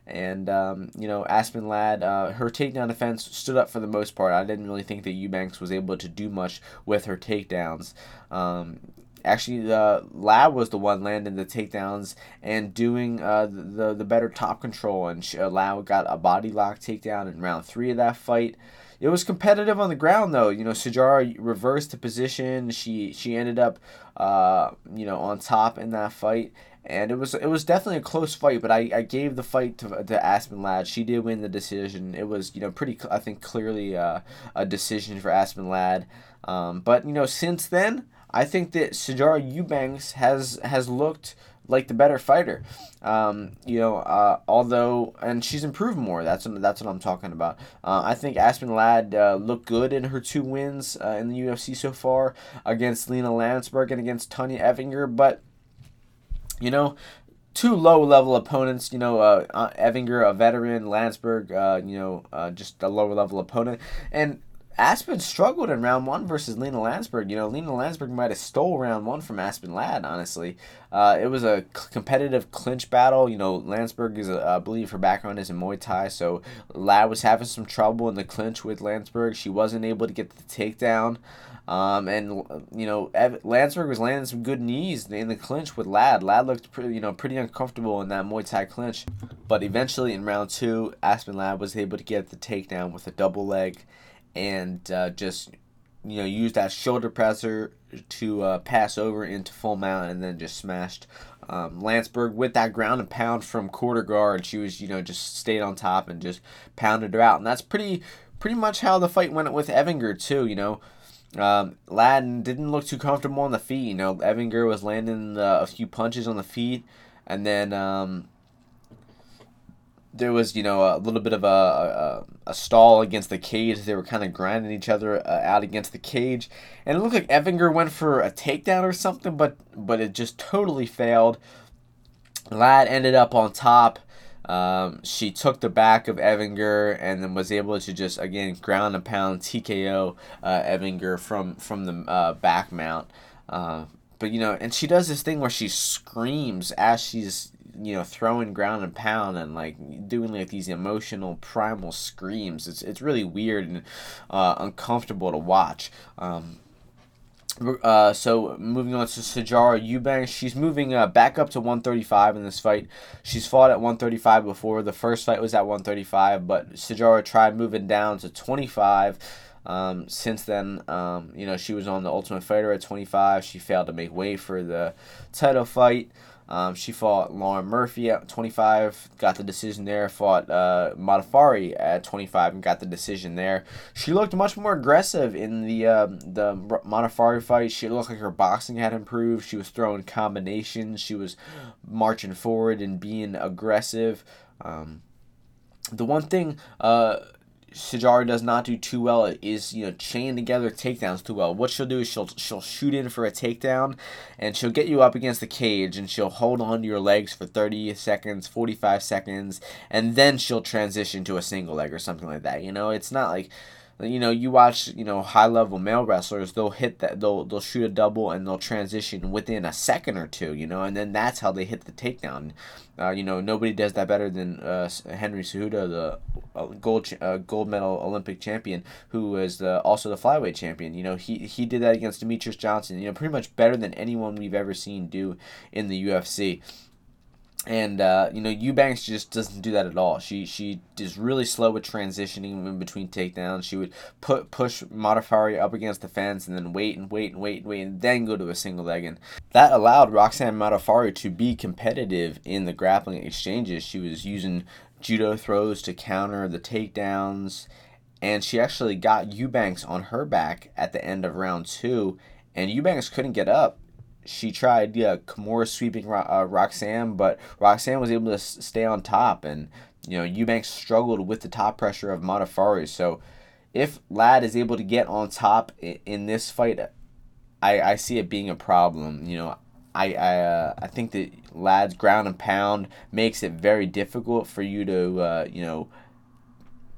Speaker 1: And um, you know, Aspen Ladd, uh, her takedown defense stood up for the most part. I didn't really think that Eubanks was able to do much with her takedowns. Um, Actually, the Ladd was the one landing the takedowns and doing uh, the the better top control, and she, uh, got a body lock takedown in round three of that fight. It was competitive on the ground though. You know, Sijara reversed the position. She she ended up, uh, you know, on top in that fight, and it was it was definitely a close fight. But I, I gave the fight to, to Aspen Ladd. She did win the decision. It was you know pretty I think clearly uh, a decision for Aspen Ladd. Um, but you know since then I think that Sijara Eubanks has has looked like the better fighter. Um, you know, uh, although and she's improved more. That's that's what I'm talking about. Uh, I think Aspen Ladd uh, looked good in her two wins uh, in the UFC so far against Lina Lansberg and against Tonya Evinger, but you know. Two low level opponents, you know, uh, uh, Evinger, a veteran, Lansberg, you know, just a lower level opponent. And Aspen struggled in round one versus Lina Lansberg. You know, Lina Lansberg might have stole round one from Aspen Ladd, honestly. Uh, it was a competitive clinch battle. You know, Lansberg is, a, I believe her background is in Muay Thai, so Ladd was having some trouble in the clinch with Lansberg. She wasn't able to get the takedown. Um, and you know, Ev- Lansberg was landing some good knees in the clinch with Ladd. Ladd looked pretty, you know, pretty uncomfortable in that Muay Thai clinch, but eventually in round two, Aspen Ladd was able to get the takedown with a double leg and uh, just you know use that shoulder presser to uh, pass over into full mount and then just smashed um, Lansberg with that ground and pound from quarter guard. She was you know just stayed on top and just pounded her out, and that's pretty pretty much how the fight went with Evinger too. You know. Um, didn't look too comfortable on the feet. You know, Evinger was landing uh, a few punches on the feet, and then um, there was you know a little bit of a, a, a stall against the cage. They were kind of grinding each other uh, out against the cage, and it looked like Evinger went for a takedown or something, but but it just totally failed. Ladd ended up on top. Um, she took the back of Evinger and then was able to just again ground and pound TKO uh, Evinger from from the uh, back mount. Uh, but you know, and she does this thing where she screams as she's you know throwing ground and pound and like doing like these emotional primal screams it's it's really weird and uh, uncomfortable to watch um, uh, so moving on to Sijara Eubanks, she's moving uh, back up to 135 in this fight. She's fought at 135 before. The first fight was at 135, but Sijara tried moving down to 25. Um, since then, um, you know, she was on the Ultimate Fighter at 25. She failed to make way for the title fight. Um, she fought Lauren Murphy at 25, got the decision there. Fought uh, Modafferi at 25 and got the decision there. She looked much more aggressive in the um, the Modafferi fight. She looked like her boxing had improved. She was throwing combinations. She was marching forward and being aggressive. Um, the one thing uh, Sijara does not do too well is you know chain together takedowns too well. What she'll do is she'll she'll shoot in for a takedown, and she'll get you up against the cage, and she'll hold on to your legs for thirty seconds, forty five seconds, and then she'll transition to a single leg or something like that. You know, it's not like you know you watch you know high level male wrestlers they'll hit that they'll they'll shoot a double and they'll transition within a second or two you know and then that's how they hit the takedown. Uh, you know nobody does that better than uh, Henry Cejudo the uh, gold uh, gold medal Olympic champion who is the, also the flyweight champion. You know he he did that against Demetrious Johnson you know pretty much better than anyone we've ever seen do in the UFC and uh, you know Eubanks just doesn't do that at all. She she is really slow with transitioning in between takedowns. She would put push Modafferi up against the fence and then wait and wait and wait and wait and then go to a single leg. And that allowed Roxanne Modafferi to be competitive in the grappling exchanges. She was using judo throws to counter the takedowns, and she actually got Eubanks on her back at the end of round two. And Eubanks couldn't get up she tried yeah Kimura sweeping uh, Roxanne, but Roxanne was able to stay on top, and you know Eubanks struggled with the top pressure of Modafferi. So if Ladd is able to get on top in, in this fight, I, I see it being a problem. You know, I I, uh, I think that Ladd's ground and pound makes it very difficult for you to uh, you know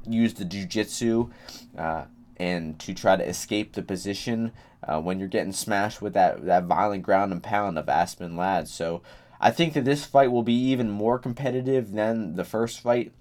Speaker 1: use the jujitsu uh, and to try to escape the position uh, when you're getting smashed with that that violent ground and pound of Aspen Ladd. So I think that this fight will be even more competitive than the first fight.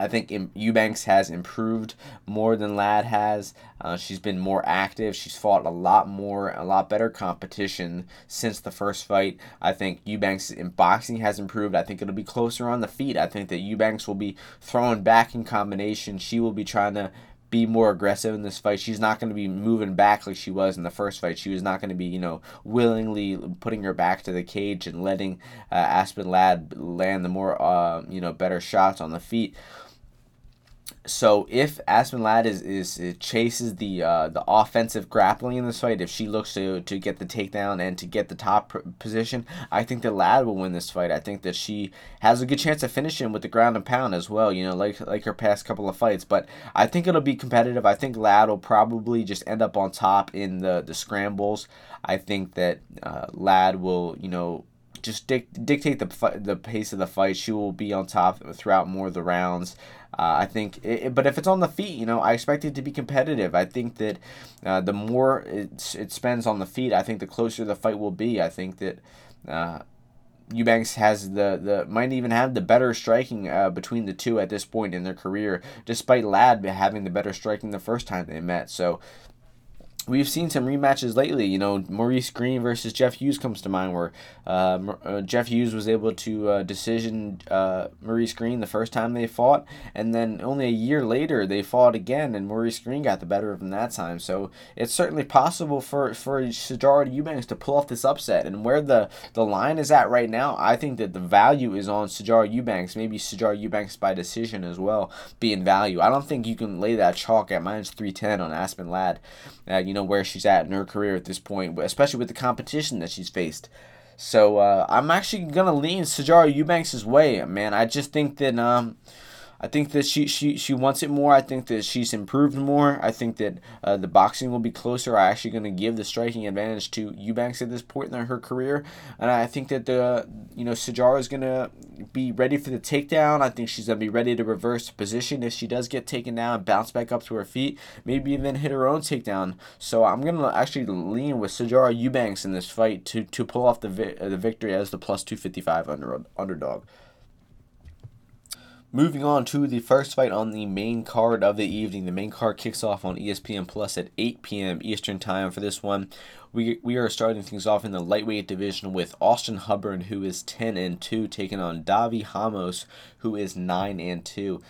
Speaker 1: I think Eubanks has improved more than Ladd has. Uh, she's been more active. She's fought a lot more, a lot better competition since the first fight. I think Eubanks in boxing has improved. I think it'll be closer on the feet. I think that Eubanks will be throwing back in combination. She will be trying to be more aggressive in this fight. She's not going to be moving back like she was in the first fight. She was not going to be, you know, willingly putting her back to the cage and letting uh, Aspen Ladd land the more, uh, you know, better shots on the feet so if Aspen Ladd is, is chases the uh, the offensive grappling in this fight, if she looks to, to get the takedown and to get the top position, I think that Ladd will win this fight. I think that she has a good chance of finishing with the ground and pound as well. You know, like like her past couple of fights. But I think it'll be competitive. I think Ladd will probably just end up on top in the the scrambles. I think that uh, Ladd will you know just dic- dictate the the pace of the fight. She will be on top throughout more of the rounds. Uh, I think, it, but if it's on the feet, you know, I expect it to be competitive. I think that uh, the more it, it spends on the feet, I think the closer the fight will be. I think that uh, Eubanks has the, the might even have the better striking uh, between the two at this point in their career, despite Ladd having the better striking the first time they met. So we've seen some rematches lately. You know, Maurice Greene versus Jeff Hughes comes to mind, where uh, uh, Jeff Hughes was able to uh, decision uh, Maurice Greene the first time they fought, and then only a year later they fought again, and Maurice Greene got the better of him that time. So it's certainly possible for for Sijara Eubanks to pull off this upset. And where the the line is at right now, I think that the value is on Sijara Eubanks, maybe Sijara Eubanks by decision as well, being value. I don't think you can lay that chalk at minus three ten on Aspen Ladd. Uh, you know know where she's at in her career at this point, especially with the competition that she's faced. So uh, I'm actually gonna lean Sijara Eubanks' way, man. I just think that um, I think that she, she, she wants it more. I think that she's improved more. I think that uh, the boxing will be closer. I'm actually going to give the striking advantage to Eubanks at this point in her career. And I think that the you know Sijara is going to be ready for the takedown. I think she's going to be ready to reverse position if she does get taken down and bounce back up to her feet. Maybe even hit her own takedown. So I'm going to actually lean with Sijara Eubanks in this fight to, to pull off the, vi- the victory as the plus 255 under, underdog. Moving on to the first fight on the main card of the evening. The main card kicks off on ESPN Plus at 8 p.m. Eastern Time for this one. We, we are starting things off in the lightweight division with Austin Hubbard, who is 10 and 2, taking on Davi Ramos, who is 9 and 2.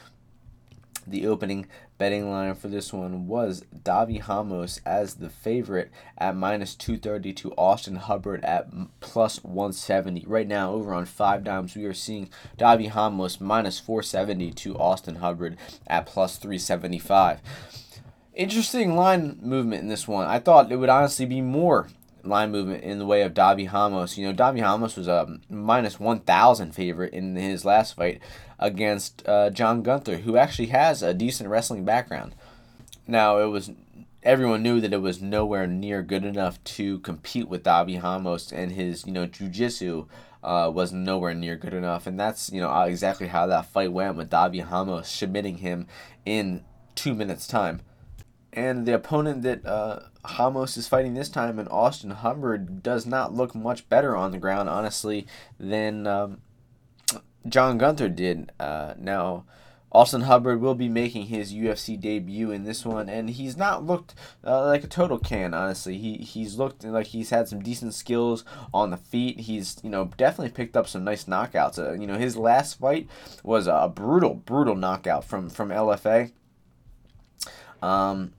Speaker 1: The opening betting line for this one was Davi Ramos as the favorite at minus 230 to Austin Hubbard at plus 170. Right now, over on 5 dimes, we are seeing Davi Ramos minus 470 to Austin Hubbard at plus 375. Interesting line movement in this one. I thought it would honestly be more line movement in the way of Davi Ramos. You know, Davi Ramos was a minus 1,000 favorite in his last fight against uh, John Gunther, who actually has a decent wrestling background. Now, it was everyone knew that it was nowhere near good enough to compete with Davi Ramos, and his you know jujitsu uh, was nowhere near good enough, and that's you know exactly how that fight went with Davi Ramos submitting him in two minutes time. And the opponent that uh, Ramos is fighting this time, and Austin Hubbard, does not look much better on the ground, honestly, than um, John Gunther did. Uh, now, Austin Hubbard will be making his UFC debut in this one, and he's not looked uh, like a total can. Honestly, he he's looked like he's had some decent skills on the feet. He's you know definitely picked up some nice knockouts. Uh, you know his last fight was a brutal brutal knockout from from LFA. Um,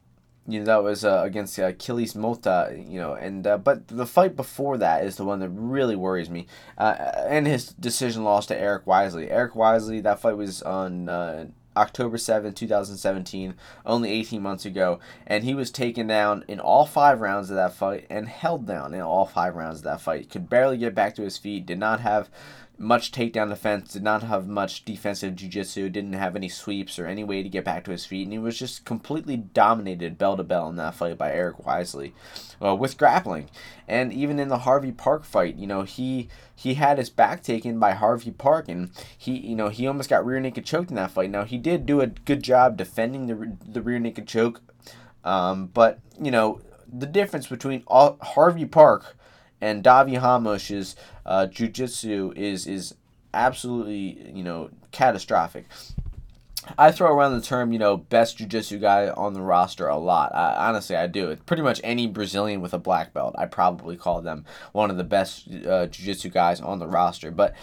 Speaker 1: you know that was uh, against uh, Achilles Mota, you know, and uh, but the fight before that is the one that really worries me, uh, and his decision loss to Eric Wisely. Eric Wisely, that fight was on uh, October 7, 2017, only 18 months ago, and he was taken down in all five rounds of that fight and held down in all five rounds of that fight. Could barely get back to his feet, did not have much takedown defense, did not have much defensive jiu-jitsu, didn't have any sweeps or any way to get back to his feet, and he was just completely dominated bell to bell in that fight by Eric Wisely uh, with grappling. And even in the Harvey Park fight, you know, he he had his back taken by Harvey Park, and he you know he almost got rear naked choked in that fight. Now he did do a good job defending the the rear naked choke, um, but you know the difference between all, Harvey Park and Davi Ramos's uh, jujitsu is is absolutely you know catastrophic. I throw around the term, you know, best jiu-jitsu guy on the roster a lot. I, honestly, I do. Pretty much any Brazilian with a black belt, I probably call them one of the best uh, jiu-jitsu guys on the roster. But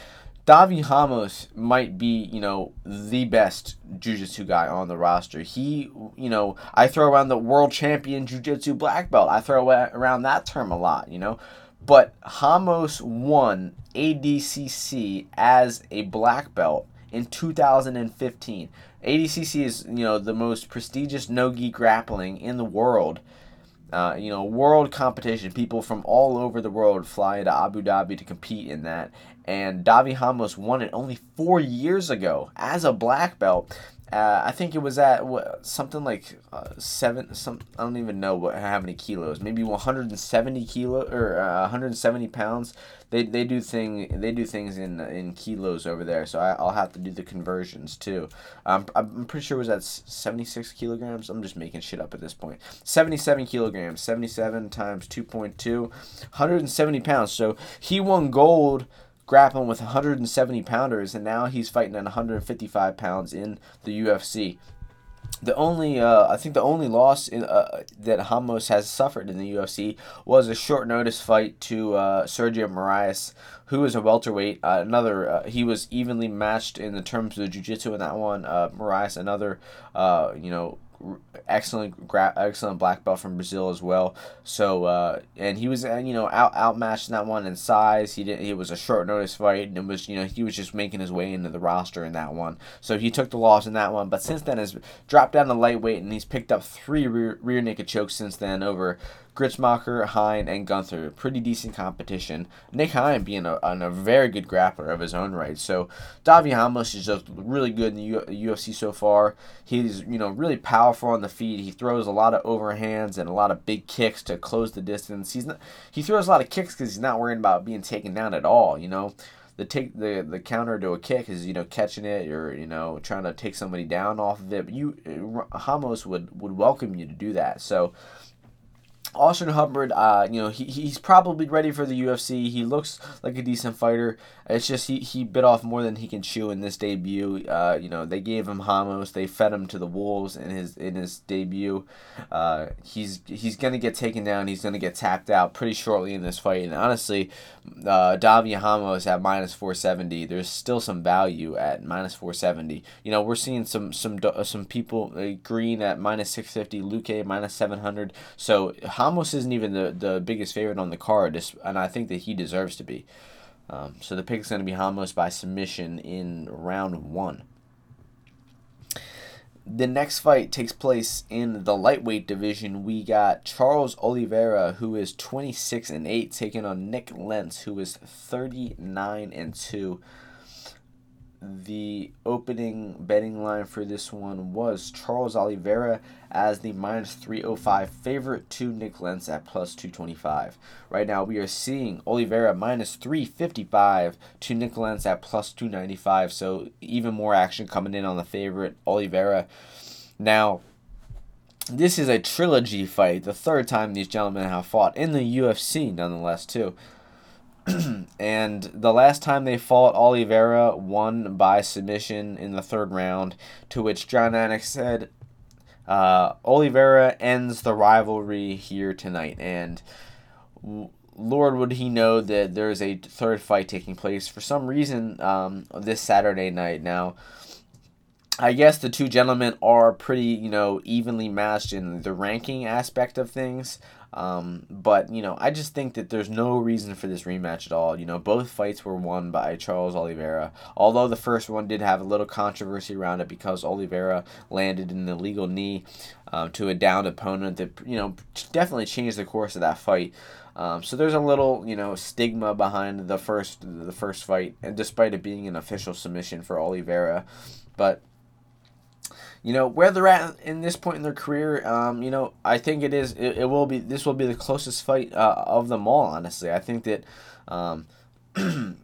Speaker 1: Davi Ramos might be, you know, the best jiu-jitsu guy on the roster. He, you know, I throw around the world champion jiu-jitsu black belt. I throw around that term a lot, you know. But Hamos won ADCC as a black belt in 2015. ADCC is, you know, the most prestigious no-gi grappling in the world. Uh, you know, world competition. People from all over the world fly to Abu Dhabi to compete in that. And Davi Hamos won it only four years ago as a black belt. Uh, I think it was at what, something like uh, seven. Some I don't even know what how many kilos. Maybe 170 kilo or uh, 170 pounds. They, they do thing they do things in in kilos over there. So I, I'll have to do the conversions too. Um, I'm pretty sure it was at 76 kilograms. I'm just making shit up at this point. 77 kilograms. 77 times 2.2. 170 pounds. So he won gold grappling with 170 pounders, and now he's fighting at 155 pounds in the UFC. The only, uh, I think, the only loss in, uh, that Ramos has suffered in the UFC was a short notice fight to uh, Sergio Moraes, who is a welterweight. Uh, another, uh, he was evenly matched in the terms of the jiu-jitsu in that one. Uh, another, uh, you know, excellent gra- excellent black belt from Brazil as well. So uh, and he was uh, you know out outmatched in that one in size. He didn't. it was a short notice fight and it was you know he was just making his way into the roster in that one. So he took the loss in that one. But since then has dropped down to lightweight and he's picked up three rear, rear naked chokes since then over Gruetzemacher, Hein, and Gunther. Pretty decent competition. Nick Hein being a, a very good grappler of his own right. So Davi Ramos is just really good in the U- UFC so far. He's you know really powerful on the feet. He throws a lot of overhands and a lot of big kicks to close the distance. He's not he throws a lot of kicks because he's not worrying about being taken down at all. You know the take the the counter to a kick is you know catching it or you know trying to take somebody down off of it. But you uh, Ramos would would welcome you to do that. So Austin Hubbard, uh, you know, he, he's probably ready for the UFC. He looks like a decent fighter. It's just he, he bit off more than he can chew in this debut. Uh, you know, they gave him Ramos. They fed him to the wolves in his in his debut. Uh, he's he's gonna get taken down. He's gonna get tapped out pretty shortly in this fight. And honestly, uh, Davi Ramos at minus four seventy. There's still some value at minus four seventy. You know, we're seeing some some some people uh, green at minus six fifty. Luque minus seven hundred. So Ramos isn't even the, the biggest favorite on the card, and I think that he deserves to be. Um, so the pick is going to be Ramos by submission in round one. The next fight takes place in the lightweight division. We got Charles Oliveira, who is 26 and 8, taking on Nick Lentz, who is 39 and 2 the opening betting line for this one was Charles Oliveira as the minus 305 favorite to Nick Lentz at plus 225. Right now, we are seeing Oliveira minus 355 to Nick Lentz at plus 295. So, even more action coming in on the favorite, Oliveira. Now, this is a trilogy fight, the third time these gentlemen have fought in the UFC, nonetheless, too. and the last time they fought, Oliveira won by submission in the third round, to which Jon Anik said, uh, Oliveira ends the rivalry here tonight. And Lord would he know that there's a third fight taking place for some reason um, this Saturday night. Now, I guess the two gentlemen are pretty, you know, evenly matched in the ranking aspect of things. Um, but you know, I just think that there's no reason for this rematch at all. You know, both fights were won by Charles Oliveira. Although the first one did have a little controversy around it because Oliveira landed an illegal knee um, to a downed opponent that you know definitely changed the course of that fight. Um, so there's a little, you know, stigma behind the first the first fight, and despite it being an official submission for Oliveira, but you know where they're at in this point in their career um, you know i think it is it, it will be this will be the closest fight uh, of them all honestly. I think that um,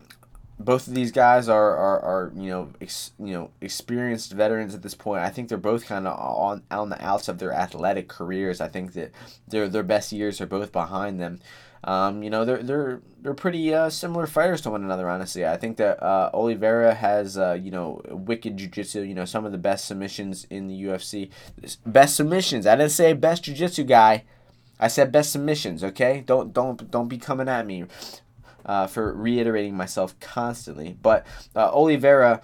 Speaker 1: both of these guys are, are, are you know ex, you know experienced veterans at this point. I think they're both kind of on on the outs of their athletic careers. I think that their their best years are both behind them um, you know, they're they're they're pretty uh, similar fighters to one another. Honestly, I think that uh, Oliveira has uh, you know wicked jiu-jitsu. You know, some of the best submissions in the UFC. Best submissions. I didn't say best jiu-jitsu guy. I said best submissions. Okay, don't don't don't be coming at me. Uh, for reiterating myself constantly, but uh, Oliveira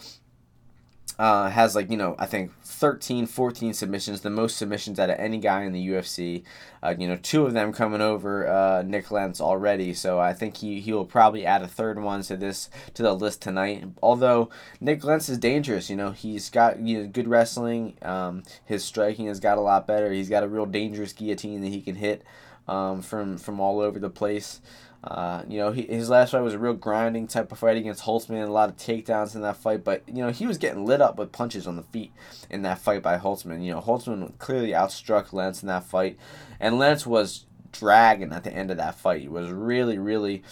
Speaker 1: uh, has like you know I think 13, 14 submissions, the most submissions out of any guy in the UFC. Uh, you know, two of them coming over uh, Nick Lentz already, so I think he, he will probably add a third one to this to the list tonight. Although Nick Lentz is dangerous, you know, he's got you know, good wrestling. Um, his striking has got a lot better. He's got a real dangerous guillotine that he can hit um, from from all over the place. Uh, you know, he, his last fight was a real grinding type of fight against Holtzman, a lot of takedowns in that fight, but, you know, he was getting lit up with punches on the feet in that fight by Holtzman. You know, Holtzman clearly outstruck Lentz in that fight, and Lentz was dragging at the end of that fight. He was really, really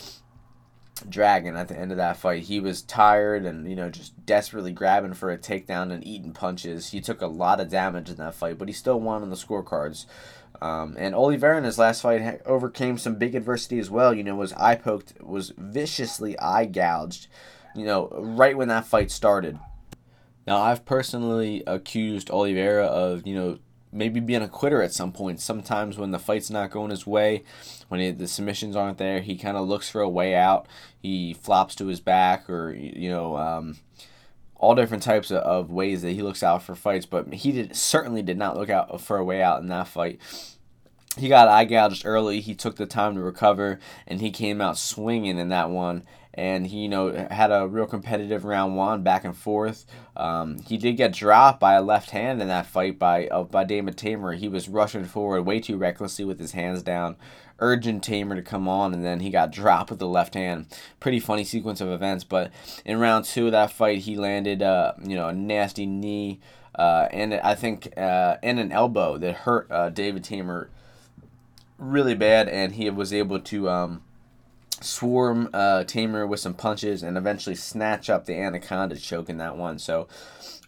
Speaker 1: dragging at the end of that fight. He was tired and, you know, just desperately grabbing for a takedown and eating punches. He took a lot of damage in that fight, but he still won on the scorecards. Um, and Oliveira in his last fight overcame some big adversity as well. You know, was eye poked, was viciously eye gouged. You know, right when that fight started. Now, I've personally accused Oliveira of, you know, maybe being a quitter at some point. Sometimes when the fight's not going his way, when he, the submissions aren't there, he kind of looks for a way out. He flops to his back, or you know, um, all different types of, of ways that he looks out for fights, but he did certainly did not look out for a way out in that fight. He got eye gouged early. He took the time to recover, and he came out swinging in that one. And he, you know, had a real competitive round one, back and forth. Um, he did get dropped by a left hand in that fight by uh, by David Teymur. He was rushing forward way too recklessly with his hands down urging Teymur to come on, and then he got dropped with the left hand. Pretty funny sequence of events. But in round two of that fight, he landed, uh, you know, a nasty knee, uh, and I think uh, and an elbow that hurt uh, David Teymur really bad, and he was able to. Um, swarm uh, Teymur with some punches and eventually snatch up the anaconda choke in that one. So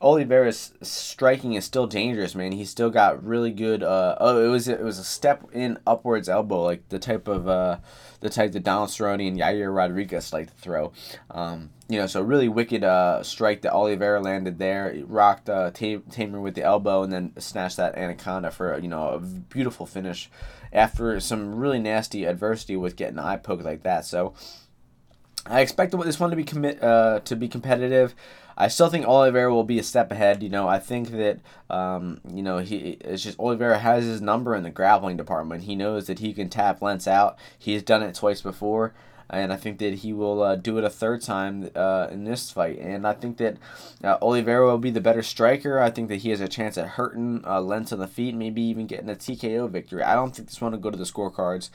Speaker 1: Oliveira's striking is still dangerous, man. He's still got really good. Uh, oh, it was it was a step in upwards elbow, like the type of uh, the type that Donald Cerrone and Yair Rodriguez like to throw. Um, you know, so really wicked uh, strike that Oliveira landed there. It rocked uh, Teymur with the elbow and then snatched that anaconda for you know a beautiful finish after some really nasty adversity with getting eye poked like that. So I expect this one to be commit uh, to be competitive. I still think Oliveira will be a step ahead. You know, I think that um, you know he it's just Oliveira has his number in the grappling department. He knows that he can tap Lentz out. He's done it twice before and I think that he will uh, do it a third time uh, in this fight. And I think that uh, Oliveira will be the better striker. I think that he has a chance at hurting uh, Lentz on the feet, maybe even getting a TKO victory. I don't think this one will go to the scorecards.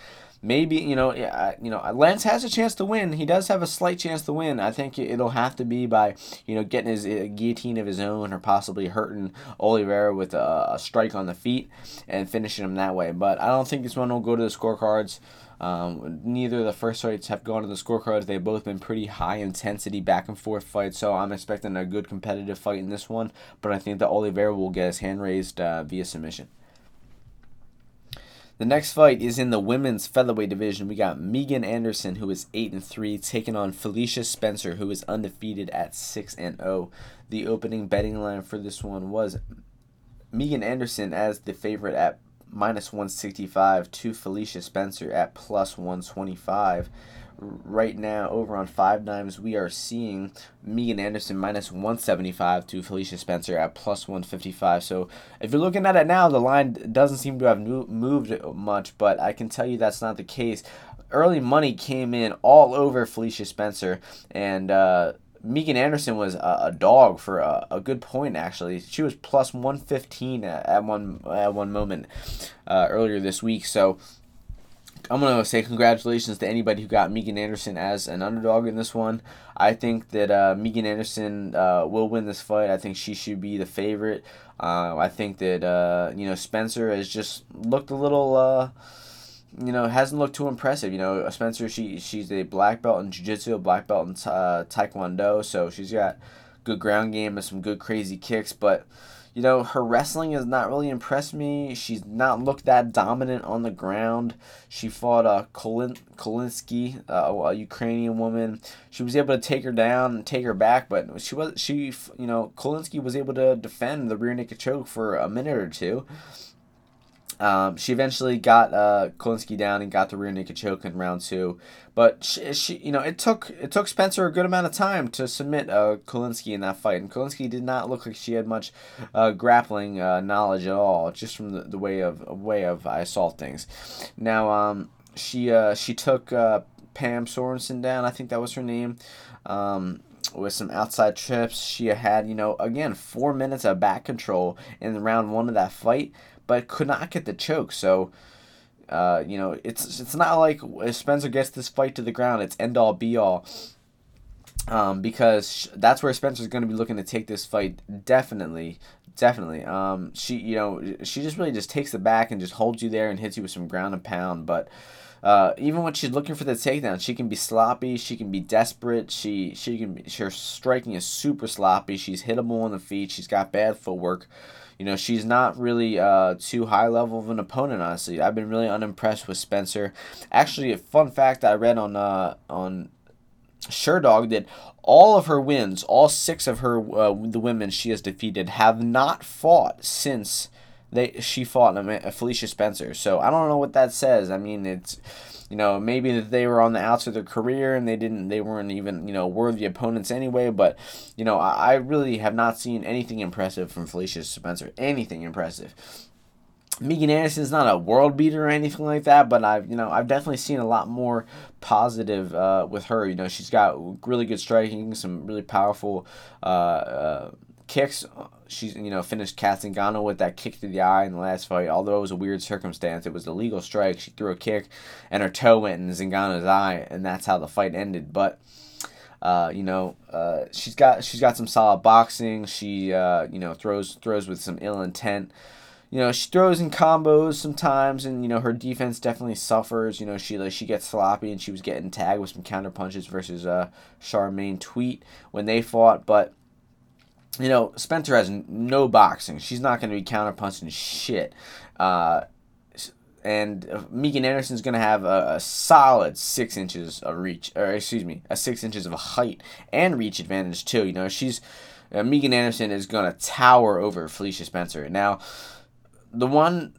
Speaker 1: Maybe you know, you know, Lentz has a chance to win. He does have a slight chance to win. I think it'll have to be by you know getting his guillotine of his own, or possibly hurting Oliveira with a, a strike on the feet and finishing him that way. But I don't think this one will go to the scorecards. Um, neither of the first fights have gone to the scorecards. They've both been pretty high intensity back and forth fights, so I'm expecting a good competitive fight in this one. But I think that Oliveira will get his hand raised uh, via submission. The next fight is in the women's featherweight division. We got Megan Anderson, who is eight and three, taking on Felicia Spencer, who is undefeated at six and zero. Oh. The opening betting line for this one was Megan Anderson as the favorite at minus 165 to Felicia Spencer at plus 125 right now over on five dimes we are seeing megan anderson minus 175 to felicia spencer at plus 155 so if you're looking at it now the line doesn't seem to have moved much but i can tell you that's not the case early money came in all over felicia spencer and uh, Megan Anderson was a, dog for a, a, good point actually. She was plus 115 at, at one at one moment uh, earlier this week. So I'm gonna say congratulations to anybody who got Megan Anderson as an underdog in this one. I think that uh, Megan Anderson uh, will win this fight. I think she should be the favorite. Uh, I think that uh, you know Spencer has just looked a little, uh, you know, hasn't looked too impressive. You know, Spencer she she's a black belt in jiu-jitsu, black belt in uh, taekwondo, so she's got good ground game and some good crazy kicks, but you know, her wrestling has not really impressed me. She's not looked that dominant on the ground. She fought uh, Kolin- Kolinsky, uh, a Ukrainian woman. She was able to take her down and take her back, but she was she you know Kolinsky was able to defend the rear naked choke for a minute or two. Um, she eventually got uh, Kolinsky down and got the rear naked choke in round two, but she, she, you know, it took it took Spencer a good amount of time to submit uh, Kolinsky in that fight, and Kolinsky did not look like she had much uh, grappling uh, knowledge at all, just from the, the way of way of I saw things. Now, um, she uh, she took uh, Pam Sorensen down, I think that was her name. Um, with some outside trips, she had you know again four minutes of back control in round one of that fight but could not get the choke. So, uh, you know, it's it's not like if Spencer gets this fight to the ground, it's end all be all. Um, because that's where Spencer's going to be looking to take this fight. Definitely, definitely. Um, she, you know, she just really just takes the back and just holds you there and hits you with some ground and pound. But uh, even when she's looking for the takedown, she can be sloppy. She can be desperate. She she can be, her striking is super sloppy. She's hittable on the feet. She's got bad footwork you know, she's not really uh, too high level of an opponent, honestly. I've been really unimpressed with Spencer. Actually, a fun fact I read on uh, on Sherdog that all of her wins, all six of her uh, the women she has defeated, have not fought since they she fought Felicia Spencer. So I don't know what that says. I mean, it's you know maybe that they were on the outs of their career and they didn't they weren't even you know worthy opponents anyway but you know I, I really have not seen anything impressive from Felicia Spencer anything impressive Megan Anderson's not a world beater or anything like that, but I've you know I've definitely seen a lot more positive uh, with her. You know she's got really good striking, some really powerful uh, uh, kicks. She's you know finished Kat Zingano with that kick to the eye in the last fight. Although it was a weird circumstance, it was a legal strike. She threw a kick, and her toe went in Zingano's eye, and that's how the fight ended. But uh, you know, uh, she's got she's got some solid boxing. She uh, you know throws throws with some ill intent. You know, she throws in combos sometimes, and you know her defense definitely suffers. You know, she like she gets sloppy, and she was getting tagged with some counter punches versus uh, Charmaine Tweet when they fought, but you know, Spencer has no boxing. She's not going to be counterpunching shit. Uh, and Megan Anderson's going to have a, a, solid six inches of reach, or excuse me, a six inches of height and reach advantage too. You know, she's uh, Megan Anderson is going to tower over Felicia Spencer. Now, the one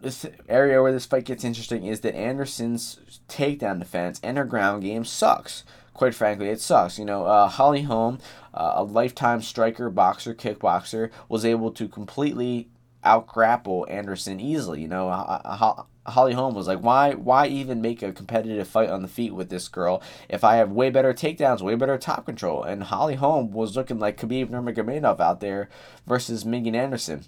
Speaker 1: area where this fight gets interesting is that Anderson's takedown defense and her ground game sucks quite frankly, it sucks. You know, uh, Holly Holm, uh, a lifetime striker, boxer, kickboxer, was able to completely out grapple Anderson easily. You know, Holly Holm was like, why, why even make a competitive fight on the feet with this girl if I have way better takedowns, way better top control? And Holly Holm was looking like Khabib Nurmagomedov out there versus Megan Anderson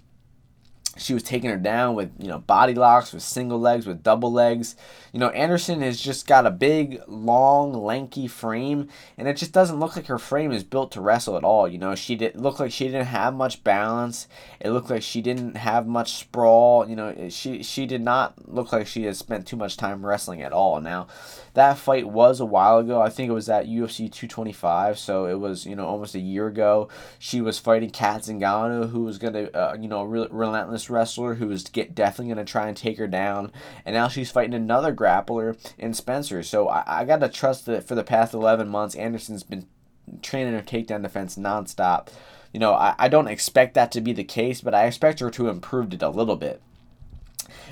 Speaker 1: she was taking her down with you know body locks with single legs with double legs. You know anderson has just got a big long lanky frame and it just doesn't look like her frame is built to wrestle at all. You know she did look like she didn't have much balance. It looked like she didn't have much sprawl. You know she she did not look like she had spent too much time wrestling at all. Now that fight was a while ago. I think it was at ufc 225 so it was you know almost a year ago. She was fighting kat zingano who was gonna uh, you know re- relentless wrestler who is get, definitely going to try and take her down. And now she's fighting another grappler in Spencer. So I, I got to trust that for the past 11 months, Anderson's been training her takedown defense nonstop. You know, I, I don't expect that to be the case, but I expect her to improve it a little bit.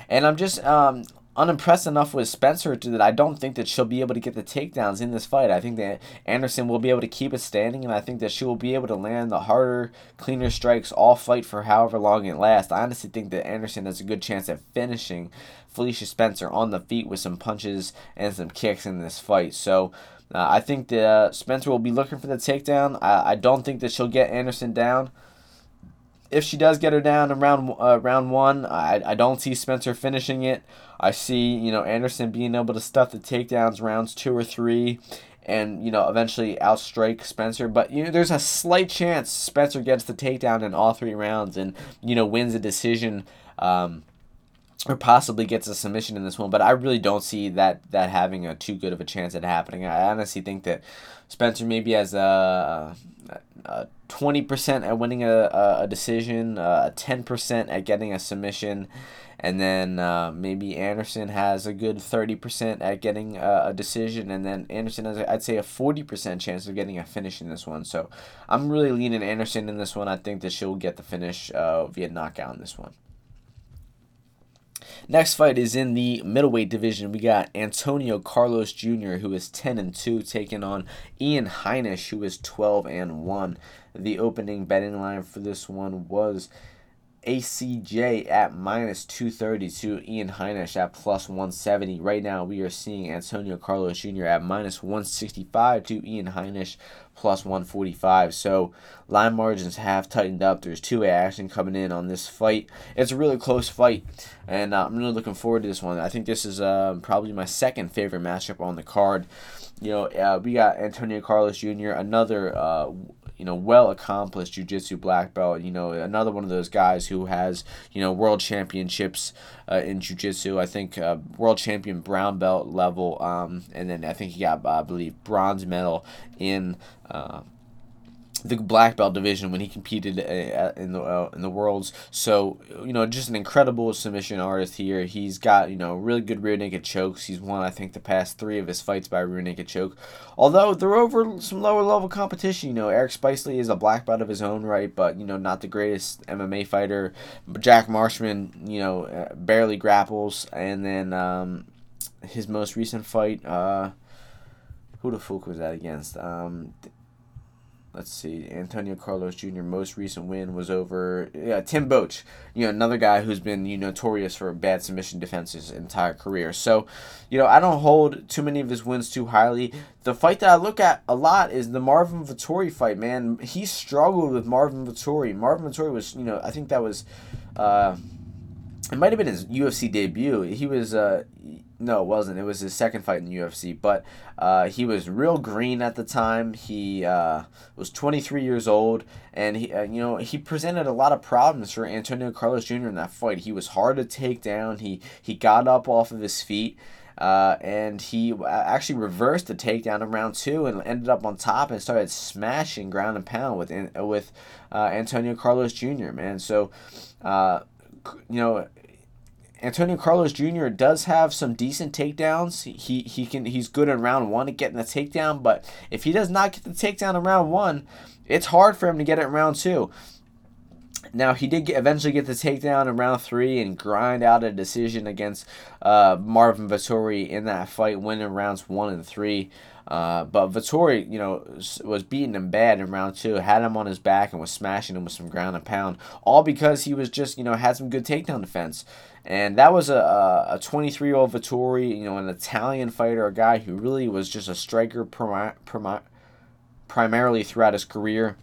Speaker 1: And I'm just um, unimpressed enough with Spencer that I don't think that she'll be able to get the takedowns in this fight. I think that Anderson will be able to keep it standing, and I think that she will be able to land the harder, cleaner strikes all fight for however long it lasts. I honestly think that Anderson has a good chance at finishing Felicia Spencer on the feet with some punches and some kicks in this fight. So. Uh, I think that uh, Spencer will be looking for the takedown. I, I don't think that she'll get Anderson down if she does get her down in round uh, round one, I, I don't see Spencer finishing it. I see you know Anderson being able to stuff the takedowns rounds two or three, and you know eventually outstrike Spencer. But you know there's a slight chance Spencer gets the takedown in all three rounds and you know wins a decision. Um, or possibly gets a submission in this one, but I really don't see that that having a too good of a chance at happening. I honestly think that Spencer maybe has a twenty percent at winning a, a, decision, uh, ten percent at getting a submission, and then uh, maybe Anderson has a good thirty percent at getting a, a, decision, and then Anderson has I'd say a forty percent chance of getting a finish in this one. So I'm really leaning Anderson in this one. I think that she'll get the finish uh, via knockout in this one. Next fight is in the middleweight division. We got Antonio Carlos Jr., who is 10 and 2, taking on Ian Heinisch, who is 12 and 1. The opening betting line for this one was ACJ at minus 232, Ian Heinisch at plus 170. Right now, we are seeing Antonio Carlos Jr. at minus 165 to Ian Heinisch plus 145. So, line margins have tightened up. There's two action coming in on this fight. It's a really close fight, and uh, I'm really looking forward to this one. I think this is uh, probably my second favorite matchup on the card. You know, uh, we got Antonio Carlos Jr., another uh, you know, well accomplished jiu-jitsu black belt. You know, another one of those guys who has, you know, world championships uh, in jiu-jitsu. I think uh, world champion brown belt level. Um, and then I think he got, I believe, bronze medal in uh, the black belt division when he competed uh, in the uh, in the worlds. So you know, just an incredible submission artist here. He's got you know really good rear naked chokes. He's won I think the past three of his fights by rear naked choke. Although they're over some lower level competition. You know, Eric Spicely is a black belt of his own right, but you know not the greatest MMA fighter. Jack Marshman, you know, uh, barely grapples, and then um, his most recent fight. Uh, who the fuck was that against? Um, let's see, Antonio Carlos Jr. most recent win was over yeah, Tim Boetsch, you know, another guy who's been you know, notorious for bad submission defense his entire career. So, you know, I don't hold too many of his wins too highly. The fight that I look at a lot is the Marvin Vettori fight, man. He struggled with Marvin Vettori. Marvin Vettori was, you know, I think that was uh it might have been his UFC debut. He was uh no, it wasn't. It was his second fight in the UFC. But uh, he was real green at the time. He uh, was 23 years old, and he, uh, you know, he presented a lot of problems for Antonio Carlos Jr. in that fight. He was hard to take down. He he got up off of his feet. Uh, and he actually reversed the takedown in round two and ended up on top and started smashing ground and pound with with uh, Antonio Carlos Jr. Man, so uh, you know Antonio Carlos Jr. does have some decent takedowns. He he can he's good in round one at getting the takedown, but if he does not get the takedown in round one, it's hard for him to get it in round two. Now he did get, eventually get the takedown in round three and grind out a decision against uh, Marvin Vettori in that fight, winning rounds one and three. Uh, but Vettori, you know, was beating him bad in round two, had him on his back and was smashing him with some ground and pound, all because he was just, you know, had some good takedown defense. And that was a, a 23 year old Vettori, you know, an Italian fighter, a guy who really was just a striker primi- primi- primarily throughout his career.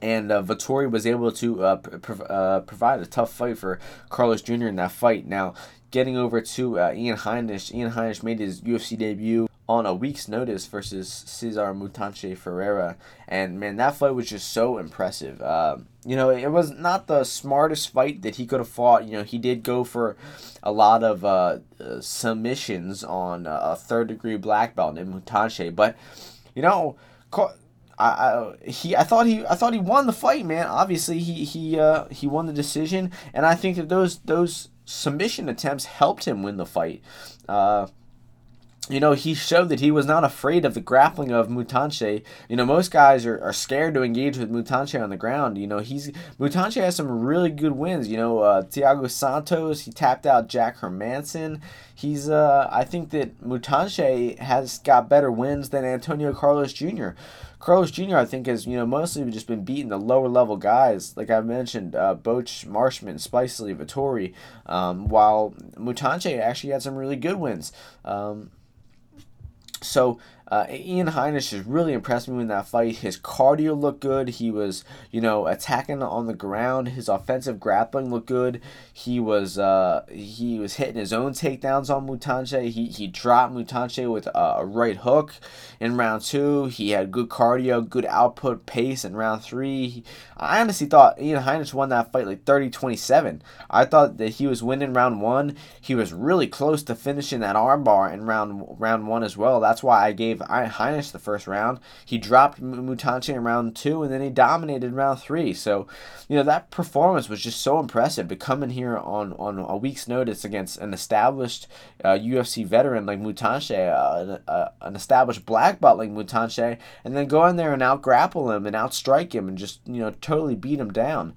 Speaker 1: And uh, Vettori was able to uh, uh, provide a tough fight for Carlos Jr. in that fight. Now, getting over to uh, Ian Heinisch, Ian Heinisch made his UFC debut on a week's notice versus Cesar Mutante Ferreira. And man, that fight was just so impressive. Uh, you know, it was not the smartest fight that he could have fought. You know, he did go for a lot of uh, uh, submissions on a third degree black belt in Mutante, but you know. I, I he I thought he I thought he won the fight, man. Obviously, he he uh, he won the decision, and I think that those those submission attempts helped him win the fight. Uh, you know, he showed that he was not afraid of the grappling of Mutante. You know, most guys are, are scared to engage with Mutante on the ground. You know, he's Mutante has some really good wins. You know, uh, Thiago Santos, he tapped out Jack Hermansson. He's, uh, I think that Mutante has got better wins than Antonio Carlos Jr. Carlos Jr. I think has you know mostly just been beating the lower level guys like I mentioned uh, Boch, Marshman, Spicely, Vettori, um, while Mutante actually had some really good wins. Um, so uh, Ian Heinisch has really impressed me in that fight. His cardio looked good. He was, you know, attacking on the ground. His offensive grappling looked good. He was, uh, he was hitting his own takedowns on Mutante. He he dropped Mutante with a, right hook in round two. He had good cardio, good output pace in round three. I honestly thought Ian Heinisch won that fight like 30-27. I thought that he was winning round one. He was really close to finishing that armbar in round round one as well. That's why I gave gave Heinisch the first round. He dropped Mutante in round two, and then he dominated round three. So, you know, that performance was just so impressive come in here on, on a week's notice against an established uh, UFC veteran like Mutante, uh, an, uh, an established black belt like Mutante, and then go in there and out grapple him and outstrike him and just, you know, totally beat him down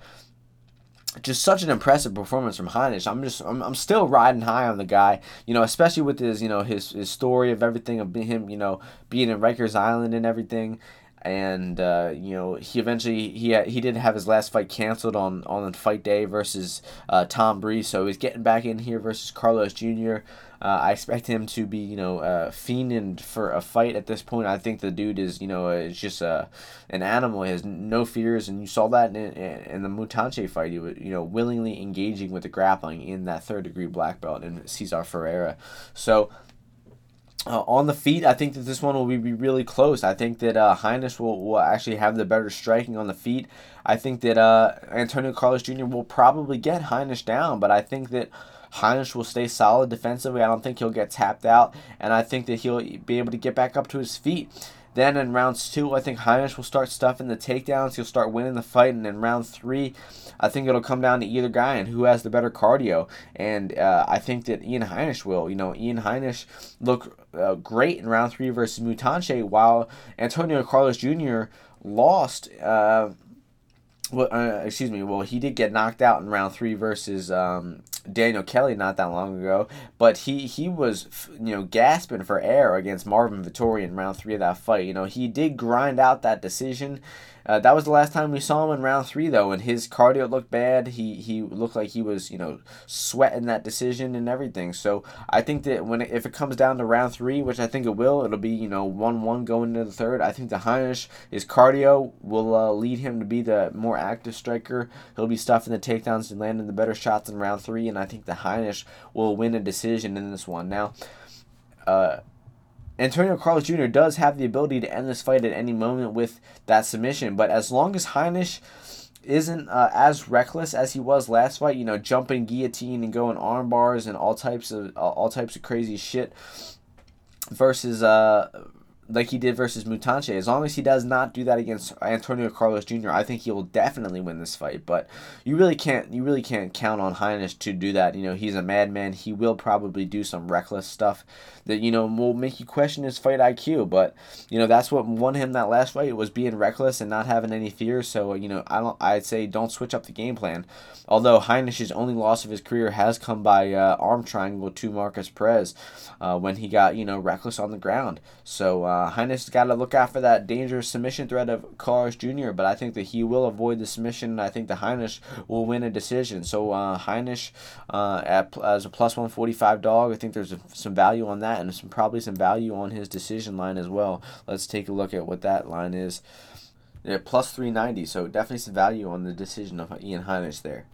Speaker 1: just such an impressive performance from Heinisch. I'm just I'm, I'm still riding high on the guy, you know, especially with his you know his his story of everything of him you know being in Rikers Island and everything, and uh, you know he eventually he had, he did have his last fight canceled on on the fight day versus uh, Tom Breese, so he's getting back in here versus Carlos Jr. Uh, I expect him to be, you know, uh, fiending for a fight at this point. I think the dude is, you know, is just a, an animal. He has no fears, and you saw that in, in the Mutante fight. He was, you know, willingly engaging with the grappling in that third degree black belt in Cesar Ferreira. So uh, on the feet, I think that this one will be, be really close. I think that uh, Heinisch will, will actually have the better striking on the feet. I think that uh, Antonio Carlos Jr. will probably get Heinisch down, but I think that Heinisch will stay solid defensively. I don't think he'll get tapped out, and I think that he'll be able to get back up to his feet. Then in rounds two, I think Heinisch will start stuffing the takedowns. He'll start winning the fight, and in round three, I think it'll come down to either guy and who has the better cardio. And uh, I think that Ian Heinisch will. You know, Ian Heinisch looked uh, great in round three versus Mutante, while Antonio Carlos Jr. lost. Uh, well, uh, excuse me. Well, he did get knocked out in round three versus um, Daniel Kelly not that long ago, but he he was you know gasping for air against Marvin Vettori in round three of that fight. You know he did grind out that decision. Uh, that was the last time we saw him in round three, though, and his cardio looked bad. He he looked like he was, you know, sweating that decision and everything. So I think that when it, if it comes down to round three, which I think it will, it'll be you know one one going into the third. I think the Heinisch his cardio will uh, lead him to be the more active striker. He'll be stuffing the takedowns and landing the better shots in round three, and I think the Heinisch will win a decision in this one. Now. Uh, Antonio Carlos Jr. does have the ability to end this fight at any moment with that submission, but as long as Heinisch isn't uh, as reckless as he was last fight, you know, jumping guillotine and going arm bars and all types of all types of crazy shit versus uh like he did versus Mutante. As long as he does not do that against Antonio Carlos Jr., I think he will definitely win this fight. But you really can't you really can't count on Heinisch to do that. You know, he's a madman. He will probably do some reckless stuff that you know will make you question his fight IQ. But you know that's what won him that last fight was being reckless and not having any fear. So you know I don't I'd say don't switch up the game plan. Although Heinisch's only loss of his career has come by uh, arm triangle to Marcus Perez uh, when he got you know reckless on the ground. So. Uh, uh, Heinisch's got to look out for that dangerous submission threat of Carlos Jr., but I think that he will avoid the submission. and I think the Heinisch will win a decision. So uh, Heinisch uh, at, as a plus 145 dog, I think there's a, some value on that and some probably some value on his decision line as well. Let's take a look at what that line is. Yeah, plus 390, so definitely some value on the decision of Ian Heinisch there.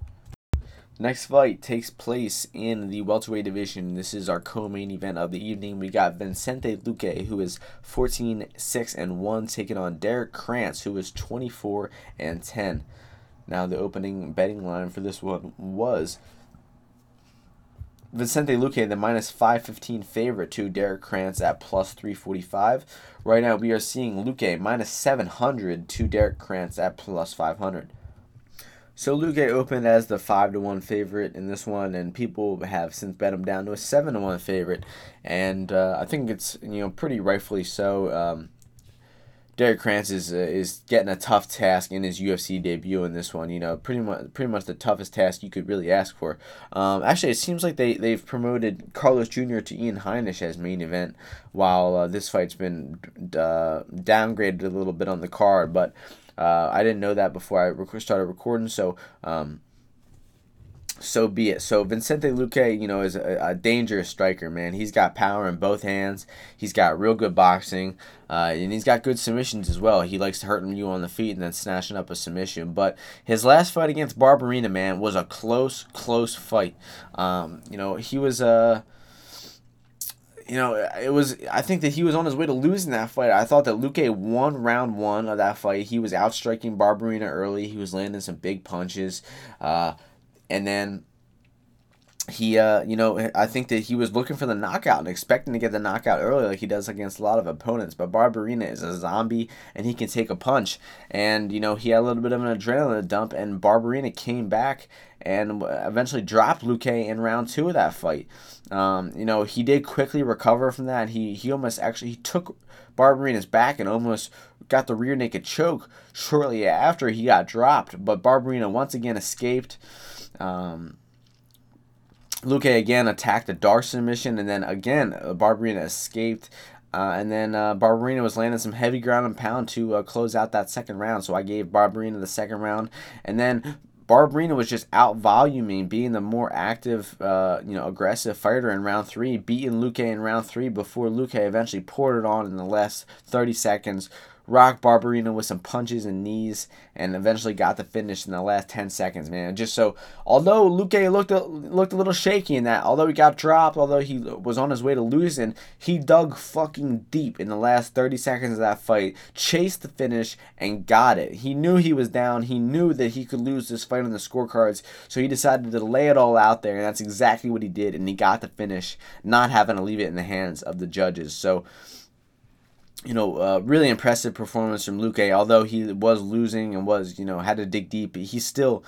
Speaker 1: Next fight takes place in the welterweight division. This is our co-main event of the evening. We got Vicente Luque, who is 14 6 and 1, taking on Derek Krantz, who is 24 and 10. Now the opening betting line for this one was Vicente Luque, the minus 515 favorite to Derek Krantz at plus 345. Right now we are seeing Luque minus 700 to Derek Krantz at plus 500. So Luque opened as the five to one favorite in this one, and people have since bet him down to a seven to one favorite, and uh, I think it's you know pretty rightfully so. Um, Derek Krantz is uh, is getting a tough task in his UFC debut in this one. You know, pretty much pretty much the toughest task you could really ask for. Um, actually, it seems like they they've promoted Carlos Jr. to Ian Heinisch as main event, while uh, this fight's been uh, downgraded a little bit on the card. But uh, I didn't know that before I rec- started recording, so. Um, so be it. So Vicente Luque, you know, is a, a, dangerous striker, man. He's got power in both hands. He's got real good boxing, uh, and he's got good submissions as well. He likes to hurt you on the feet and then snatching up a submission. But his last fight against Barberena, man, was a close, close fight. Um, you know, he was Uh, you know, it was. I think that he was on his way to losing that fight. I thought that Luque won round one of that fight. He was outstriking Barberena early. He was landing some big punches. Uh, and then he uh you know I think that he was looking for the knockout and expecting to get the knockout early like he does against a lot of opponents but Barberena is a zombie and he can take a punch. And you know he had a little bit of an adrenaline dump and Barberena came back and eventually dropped Luque in round two of that fight. Um, you know he did quickly recover from that. He he almost actually he took Barberena's back and almost got the rear naked choke shortly after he got dropped but Barberena once again escaped. Um, Luque again attacked the d'Arce submission, and then again uh, Barberena escaped. Uh, and then uh, Barberena was landing some heavy ground and pound to uh, close out that second round. So I gave Barberena the second round. And then Barberena was just out voluming, being the more active, uh, you know, aggressive fighter in round three, beating Luque in round three before Luque eventually poured it on in the last 30 seconds, rocked Barberena with some punches and knees, and eventually got the finish in the last 10 seconds, man. Just so, although Luque looked a, looked a little shaky in that, although he got dropped, although he was on his way to losing, he dug fucking deep in the last 30 seconds of that fight, chased the finish, and got it. He knew he was down. He knew that he could lose this fight on the scorecards, so he decided to lay it all out there, and that's exactly what he did, and he got the finish, not having to leave it in the hands of the judges. So, you know, uh, really impressive performance from Luque. Although he was losing and was, you know, had to dig deep, he still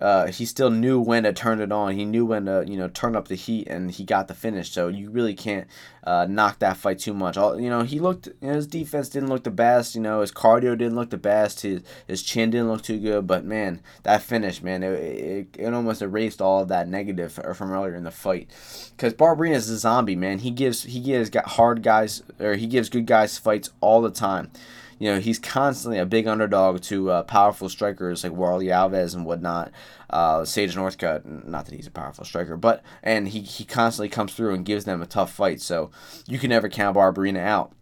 Speaker 1: uh, he still knew when to turn it on. He knew when to you know turn up the heat, and he got the finish. So you really can't uh, knock that fight too much. All, you know, he looked you know, his defense didn't look the best. You know, his cardio didn't look the best. His his chin didn't look too good. But man, that finish, man, it, it, it almost erased all of that negative from earlier in the fight. Because Barberena is a zombie, man. He gives he gives hard guys or he gives good guys fights all the time you know, he's constantly a big underdog to uh, powerful strikers like Warlley Alves and whatnot. Uh, Sage Northcutt, not that he's a powerful striker, but and he, he constantly comes through and gives them a tough fight. So you can never count Barberena out.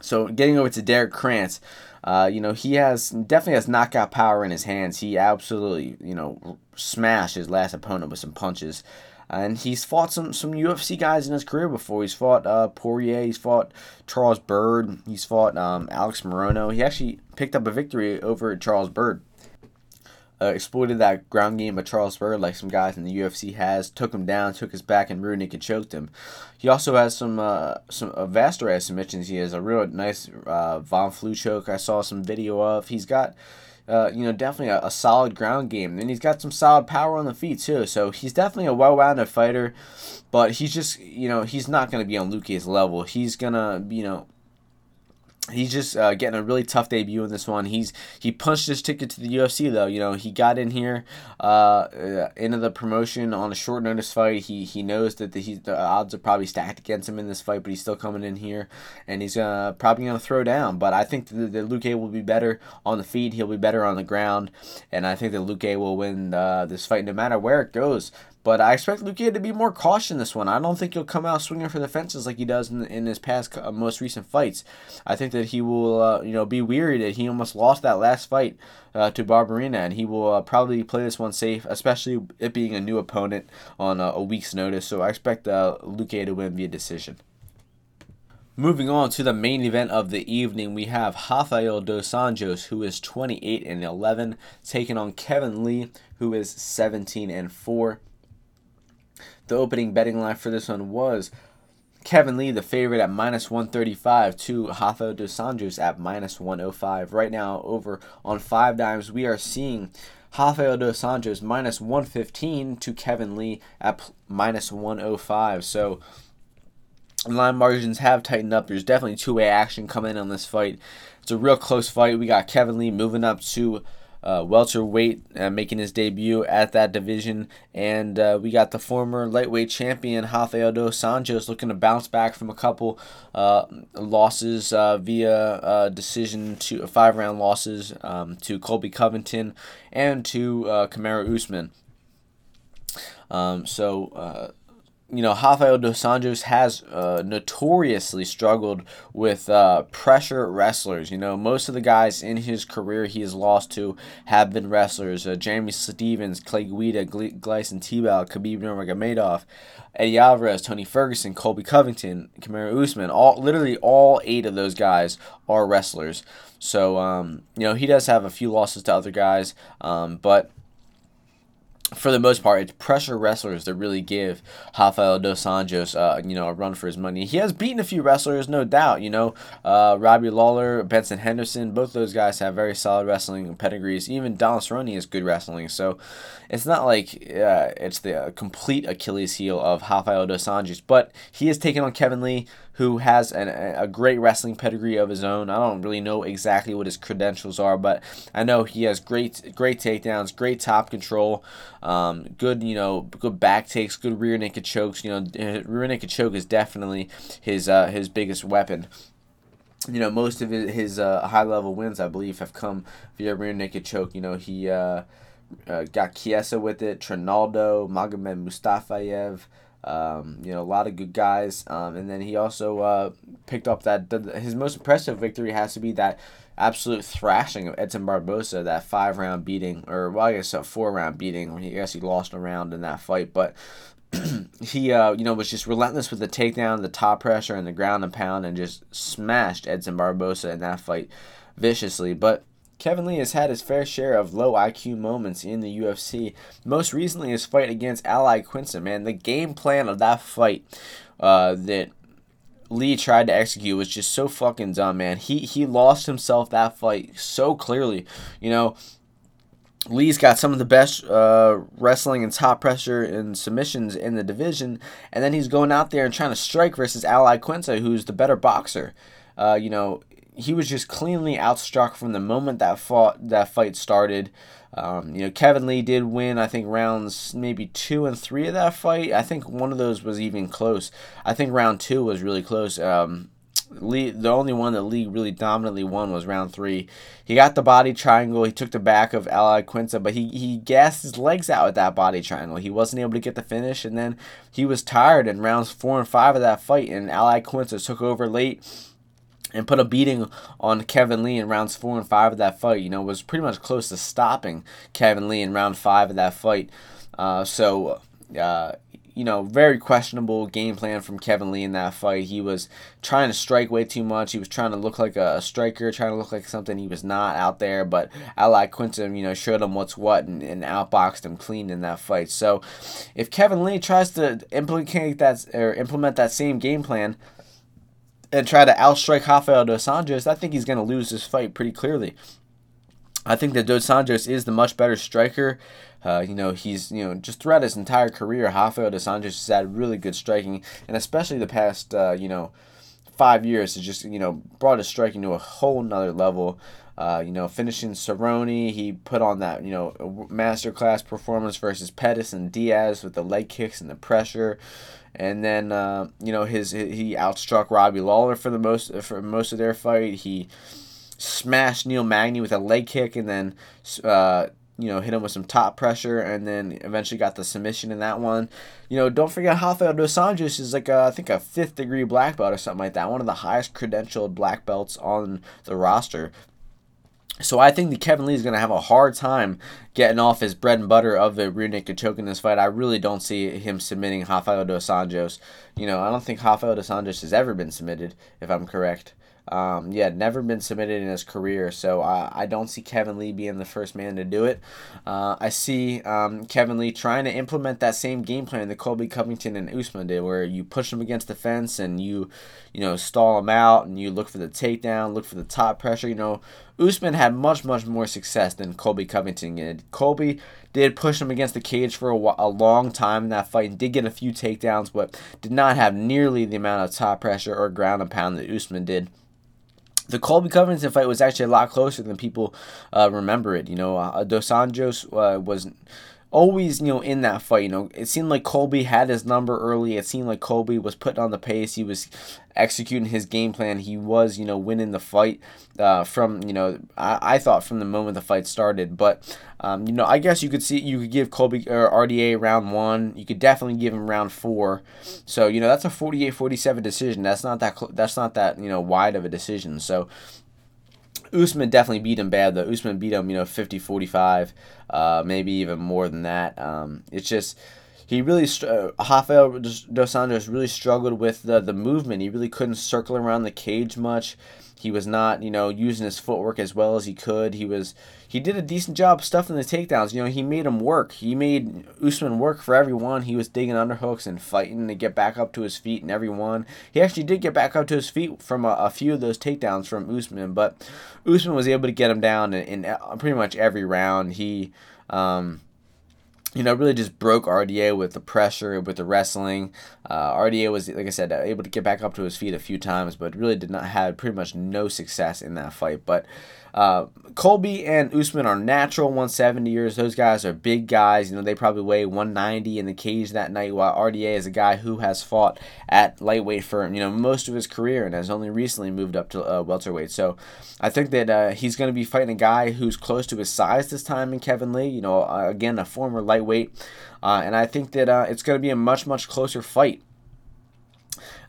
Speaker 1: So getting over to Derek Krantz, uh, you know, he has definitely has knockout power in his hands. He absolutely, you know, smashed his last opponent with some punches. And he's fought some, some UFC guys in his career before. He's fought uh, Poirier, he's fought Charles Byrd, he's fought um, Alex Morono. He actually picked up a victory over Charles Byrd. Uh, exploited that ground game of Charles Byrd like some guys in the UFC has. Took him down, took his back, and rear naked choked him. He also has some uh, some uh, vast array of submissions. He has a real nice uh, Von Flue choke. I saw some video of. He's got uh, you know, definitely a, a, solid ground game. And he's got some solid power on the feet, too. So he's definitely a well rounded fighter, but he's just, you know, he's not going to be on Luque's level. He's going to, you know, he's just uh, getting a really tough debut in this one. He's he punched his ticket to the UFC though. You know he got in here uh, uh, into the promotion on a short notice fight. He he knows that the, he, the odds are probably stacked against him in this fight, but he's still coming in here and he's uh, probably gonna throw down. But I think that, that Luque will be better on the feet. He'll be better on the ground, and I think that Luque will win uh, this fight no matter where it goes. But I expect Luque to be more cautious in this one. I don't think he'll come out swinging for the fences like he does in, in his past uh, most recent fights. I think that he will, uh, you know, be weary that he almost lost that last fight uh, to Barberena, and he will uh, probably play this one safe, especially it being a new opponent on a week's notice. So I expect uh, Luque to win via decision. Moving on to the main event of the evening, we have Rafael dos Anjos, who is 28 and 11, taking on Kevin Lee, who is 17 and 4. The opening betting line for this one was Kevin Lee, the favorite at minus 135 to Rafael dos Anjos at minus 105. Right now, over on Five Dimes, we are seeing Rafael dos Anjos minus 115 to Kevin Lee at minus 105. So line margins have tightened up. There's definitely two way action coming in on this fight. It's a real close fight. We got Kevin Lee moving up to uh, welterweight, uh, making his debut at that division. And uh, we got the former lightweight champion, Rafael dos Anjos, looking to bounce back from a couple uh, losses uh, via uh, decision to five round losses um, to Colby Covington and to uh, Kamaru Usman. Um, so you know, Rafael dos Anjos has uh, notoriously struggled with uh, pressure wrestlers. You know, most of the guys in his career he has lost to have been wrestlers. Uh, Jeremy Stephens, Clay Guida, Gleison Tibau, Khabib Nurmagomedov, Eddie Alvarez, Tony Ferguson, Colby Covington, Kamaru Usman. All literally all eight of those guys are wrestlers. So um, you know he does have a few losses to other guys, um, but for the most part, it's pressure wrestlers that really give Rafael dos Anjos, uh, you know, a run for his money. He has beaten a few wrestlers, no doubt. You know, uh, Robbie Lawler, Benson Henderson, both those guys have very solid wrestling pedigrees. Even Donald Cerrone has good wrestling. So it's not like uh, it's the complete Achilles heel of Rafael dos Anjos, but he has taken on Kevin Lee who has an, a great wrestling pedigree of his own. I don't really know exactly what his credentials are, but I know he has great great takedowns, great top control, um, good you know good back takes, good rear naked chokes. You know, rear naked choke is definitely his uh, his biggest weapon you know, most of his, his uh, high level wins, I believe, have come via rear naked choke. You know, he uh, uh, got Kiesa with it, Trinaldo, Magomed Mustafayev, um, you know, a lot of good guys. Um, and then he also uh, picked up that his most impressive victory has to be that absolute thrashing of Edson Barboza, that five round beating, or well, I guess a four round beating. When he, I guess he lost a round in that fight, but he, uh, you know, was just relentless with the takedown, the top pressure, and the ground and pound, and just smashed Edson Barboza in that fight viciously. But Kevin Lee has had his fair share of low IQ moments in the UFC. Most recently, his fight against Al Iaquinta. Man, the game plan of that fight uh, that Lee tried to execute was just so fucking dumb, man. He he lost himself that fight so clearly. You know, Lee's got some of the best uh, wrestling and top pressure and submissions in the division, and then he's going out there and trying to strike versus Al Iaquinta, who's the better boxer. Uh, you know, he was just cleanly outstruck from the moment that fought that fight started. Um, you know, Kevin Lee did win, I think, rounds maybe two and three of that fight. I think one of those was even close. I think round two was really close. Um, Lee, the only one that Lee really dominantly won was round three. He got the body triangle. He took the back of Al Iaquinta, but he, he gassed his legs out with that body triangle. He wasn't able to get the finish, and then he was tired in rounds four and five of that fight, and Al Iaquinta took over late and put a beating on Kevin Lee in rounds four and five of that fight. You know, was pretty much close to stopping Kevin Lee in round five of that fight. Uh, so, uh, you know, very questionable game plan from Kevin Lee in that fight. He was trying to strike way too much. He was trying to look like a striker, trying to look like something he was not out there. But Al Iaquinta, you know, showed him what's what and, and outboxed him clean in that fight. So, if Kevin Lee tries to implement that or implement that same game plan, and try to outstrike Rafael dos Anjos, I think he's going to lose this fight pretty clearly. I think that Dos Anjos is the much better striker. Uh, you know, he's, you know, just throughout his entire career, Rafael Dos Anjos has had really good striking, and especially the past, uh, you know, five years has just, you know, brought his striking to a whole nother level. Uh, you know, finishing Cerrone, he put on that, you know, masterclass performance versus Pettis and Diaz with the leg kicks and the pressure. And then, uh, you know, his he outstruck Robbie Lawler for the most for most of their fight. He smashed Neil Magny with a leg kick, and then, uh, you know, hit him with some top pressure, and then eventually got the submission in that one. You know, don't forget Rafael dos Anjos is like a, I think a fifth degree black belt or something like that. One of the highest credentialed black belts on the roster. So I think that Kevin Lee is going to have a hard time getting off his bread and butter of the rear naked choke in this fight. I really don't see him submitting Rafael dos Anjos. you know, I don't think Rafael dos Anjos has ever been submitted, if I'm correct. Um, yeah, never been submitted in his career, so I, I don't see Kevin Lee being the first man to do it. Uh, I see um, Kevin Lee trying to implement that same game plan that Colby Covington and Usman did, where you push them against the fence and you, you know, stall them out and you look for the takedown, look for the top pressure. You know, Usman had much, much more success than Colby Covington did. Colby did push him against the cage for a, a long time in that fight and did get a few takedowns, but did not have nearly the amount of top pressure or ground and pound that Usman did the Colby Covington fight was actually a lot closer than people uh, remember it. You know, uh, Dos Anjos uh, was always, you know, in that fight. You know, it seemed like Colby had his number early. It seemed like Colby was putting on the pace. He was executing his game plan. He was, you know, winning the fight uh, from, you know, I, I thought from the moment the fight started. But, um, you know, I guess you could see, you could give Colby or RDA round one. You could definitely give him round four. So, you know, that's a 48 47 decision. That's not that, that's not that, you know, wide of a decision. So, Usman definitely beat him bad though. Usman beat him, you know, 50-45, uh, maybe even more than that. Um, it's just he really uh, Rafael dos Anjos really struggled with the the movement. He really couldn't circle around the cage much. He was not, you know, using his footwork as well as he could. He was he did a decent job stuffing the takedowns. You know, he made him work. He made Usman work for everyone. He was digging underhooks and fighting to get back up to his feet and everyone. He actually did get back up to his feet from a, a few of those takedowns from Usman, but Usman was able to get him down in, in pretty much every round. He um, you know, really just broke RDA with the pressure, with the wrestling. Uh, RDA was, like I said, able to get back up to his feet a few times, but really did not have pretty much no success in that fight. But uh, Colby and Usman are natural 170 years. Those guys are big guys. You know, they probably weigh 190 in the cage that night, while RDA is a guy who has fought at lightweight for, you know, most of his career and has only recently moved up to uh, welterweight. So I think that uh, he's going to be fighting a guy who's close to his size this time in Kevin Lee. You know, uh, again, a former lightweight. Uh, and I think that uh, it's going to be a much, much closer fight.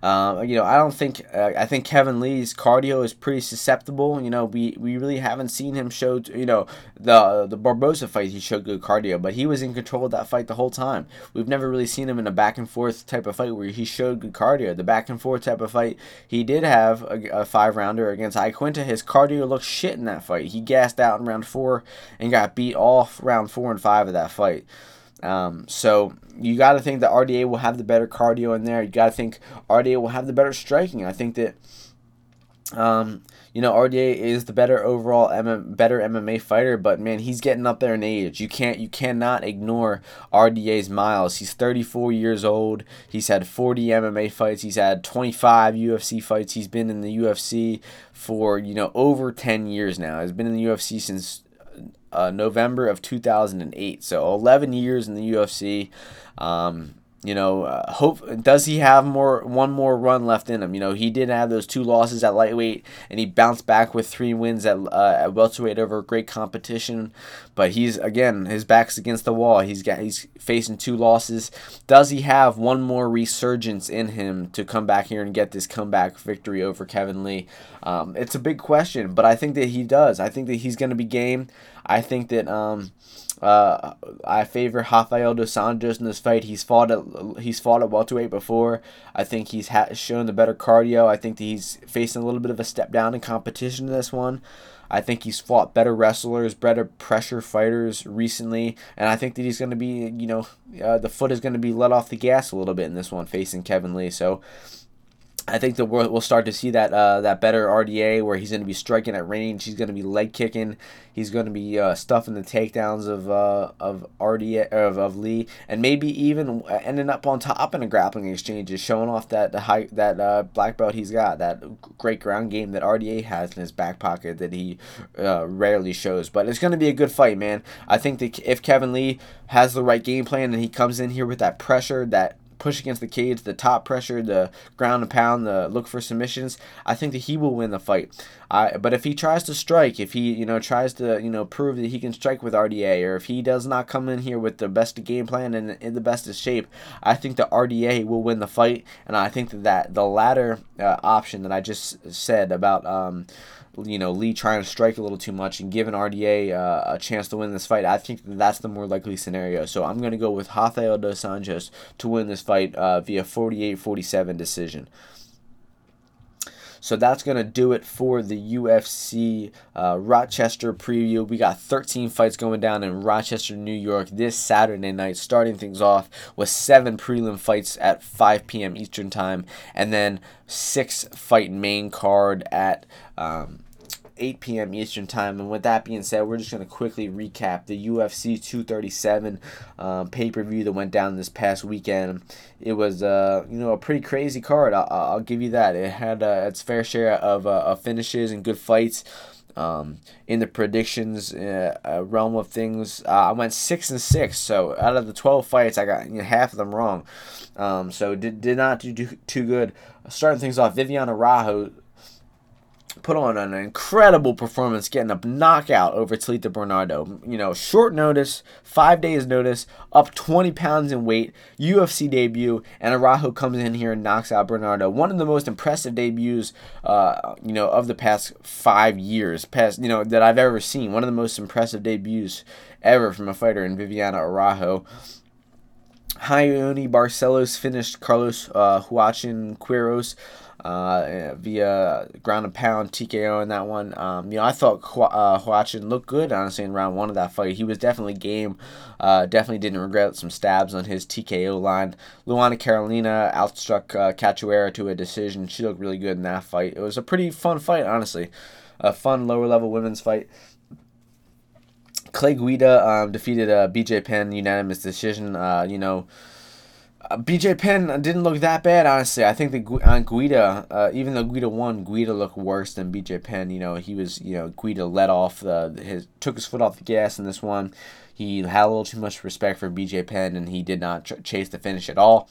Speaker 1: Uh, you know, I don't think uh, I think Kevin Lee's cardio is pretty susceptible. You know, we, we really haven't seen him show. You know, the the Barboza fight he showed good cardio, but he was in control of that fight the whole time. We've never really seen him in a back and forth type of fight where he showed good cardio. The back and forth type of fight he did have a, a five rounder against Iaquinta. His cardio looked shit in that fight. He gassed out in round four and got beat off round four and five of that fight. Um, so you got to think that RDA will have the better cardio in there. You got to think RDA will have the better striking. I think that, um, you know, RDA is the better overall, MM, better MMA fighter. But man, he's getting up there in age. You can't, you cannot ignore RDA's miles. He's 34 years old. He's had 40 MMA fights. He's had 25 UFC fights. He's been in the UFC for you know over 10 years now. He's been in the UFC since uh, November of 2008. So 11 years in the UFC. Um, you know, uh, hope does he have more one more run left in him? You know, he did have those two losses at lightweight, and he bounced back with three wins at uh, at welterweight over great competition. But he's again, his back's against the wall. He's got he's facing two losses. Does he have one more resurgence in him to come back here and get this comeback victory over Kevin Lee? Um, it's a big question, but I think that he does. I think that he's going to be game. I think that. Um, uh, I favor Rafael dos Anjos in this fight. He's fought at he's fought at welterweight before. I think he's ha- shown the better cardio. I think he's facing a little bit of a step down in competition in this one. I think he's fought better wrestlers, better pressure fighters recently, and I think that he's going to be, you know, uh, the foot is going to be let off the gas a little bit in this one facing Kevin Lee. So I think that we'll, we'll start to see that uh, that better RDA where he's going to be striking at range. He's going to be leg kicking. He's going to be uh, stuffing the takedowns of uh, of RDA of, of Lee, and maybe even ending up on top in a grappling exchange, is showing off that the high that uh, black belt he's got, that great ground game that RDA has in his back pocket that he uh, rarely shows. But it's going to be a good fight, man. I think that if Kevin Lee has the right game plan and he comes in here with that pressure, that push against the cage, the top pressure, the ground and pound, the look for submissions, I think that he will win the fight. I, but if he tries to strike, if he you know tries to you know prove that he can strike with RDA, or if he does not come in here with the best game plan and in the best of shape, I think the RDA will win the fight, and I think that, that the latter uh, option that I just said about um, you know Lee trying to strike a little too much and giving RDA uh, a chance to win this fight. I think that's the more likely scenario. So I'm going to go with Rafael dos Anjos to win this fight uh, via 48-47 decision. So that's going to do it for the UFC uh, Rochester preview. We got 13 fights going down in Rochester, New York this Saturday night, starting things off with seven prelim fights at 5 p.m. Eastern Time, and then six fight main card at. Um, 8 p.m. Eastern Time. And with that being said, we're just going to quickly recap the UFC 237 um, pay per view that went down this past weekend. It was, uh, you know, a pretty crazy card. I'll, I'll give you that. It had uh, its fair share of, uh, of finishes and good fights. Um, in the predictions uh, uh, realm of things, uh, I went six and six. So out of the twelve fights, I got you know, half of them wrong. Um, so did did not do, too good. Starting things off, Viviane Araújo put on an incredible performance, getting a knockout over Talita Bernardo. You know, short notice, five days notice, up 20 pounds in weight, UFC debut, and Araújo comes in here and knocks out Bernardo. One of the most impressive debuts, uh, you know, of the past five years, past you know that I've ever seen. One of the most impressive debuts ever from a fighter in Viviane Araújo. Raoni Barcelos finished Carlos uh, Huachin Quiros uh, via ground and pound TKO in that one. Um, you know, I thought uh, Huachin looked good, honestly, in round one of that fight. He was definitely game. Uh, definitely didn't regret some stabs on his TKO line. Luana Carolina outstruck uh, Cachoeira to a decision. She looked really good in that fight. It was a pretty fun fight, honestly. A fun lower level women's fight. Clay Guida um, defeated uh, BJ Penn unanimous decision. Uh, you know, BJ Penn didn't look that bad, honestly. I think the on Guida, uh, even though Guida won, Guida looked worse than BJ Penn. You know, he was, you know, Guida let off the his took his foot off the gas in this one. He had a little too much respect for BJ Penn, and he did not ch- chase the finish at all.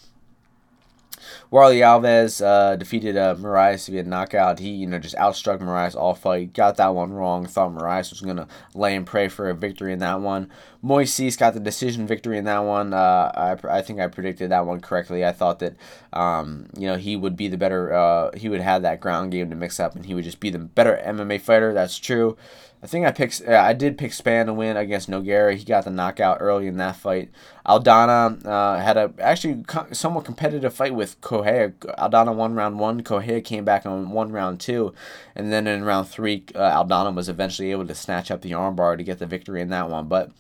Speaker 1: Warlley Alves uh, defeated uh, Moraes via knockout. He, you know, just outstruck Moraes all fight. Got that one wrong. Thought Moraes was to lay and pray for a victory in that one. Moises got the decision victory in that one. Uh, I, I think I predicted that one correctly. I thought that, um, you know, he would be the better, uh, he would have that ground game to mix up and he would just be the better MMA fighter. That's true. I think I picked. I did pick Spann to win against Nogueira. He got the knockout early in that fight. Aldana uh, had a actually somewhat competitive fight with Correia. Aldana won round one. Correia came back on one round two, and then in round three, uh, Aldana was eventually able to snatch up the armbar to get the victory in that one. But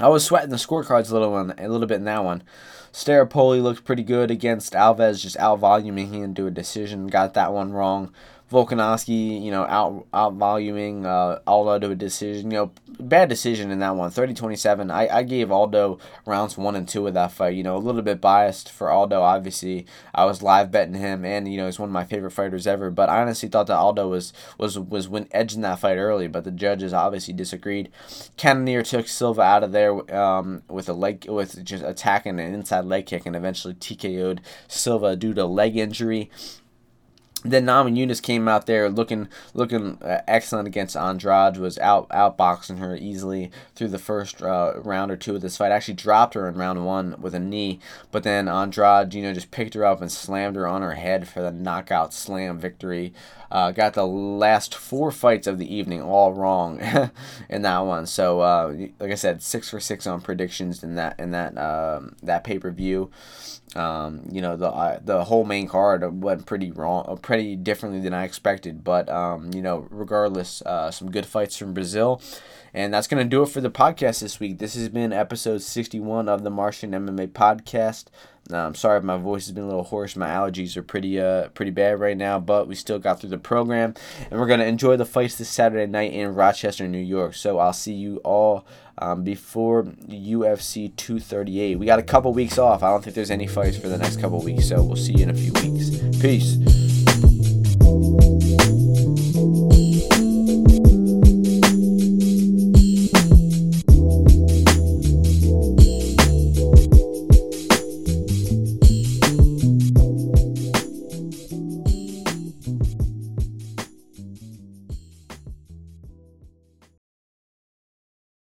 Speaker 1: I was sweating the scorecards a little one, a little bit in that one. Staropoli looked pretty good against Alves, just out voluming him into a decision. Got that one wrong. Volkanovski, you know, out out voluming uh, Aldo to a decision. You know, bad decision in that one. 30-27. I, I gave Aldo rounds one and two of that fight. You know, a little bit biased for Aldo. Obviously, I was live betting him, and you know, he's one of my favorite fighters ever. But I honestly thought that Aldo was was was win edging that fight early, but the judges obviously disagreed. Cannonier took Silva out of there um, with a leg with just attacking an inside leg kick, and eventually TKO'd Silva due to leg injury. Then Namajunas came out there looking looking uh, excellent against Andrade. Was out outboxing her easily through the first uh, round or two of this fight. Actually dropped her in round one with a knee, but then Andrade, you know, just picked her up and slammed her on her head for the knockout slam victory. Uh, got the last four fights of the evening all wrong in that one. So uh, like I said, six for six on predictions in that in that um, that pay per view. Um, you know the uh, the whole main card went pretty wrong, uh, pretty differently than I expected. But um, you know, regardless, uh, some good fights from Brazil, and that's gonna do it for the podcast this week. This has been episode sixty one of the Martian MMA podcast. Now, I'm sorry if my voice has been a little hoarse. My allergies are pretty uh pretty bad right now, but we still got through the program, and we're gonna enjoy the fights this Saturday night in Rochester, New York. So I'll see you all um, before UFC 238. We got a couple weeks off. I don't think there's any fights for the next couple weeks, so we'll see you in a few weeks. Peace.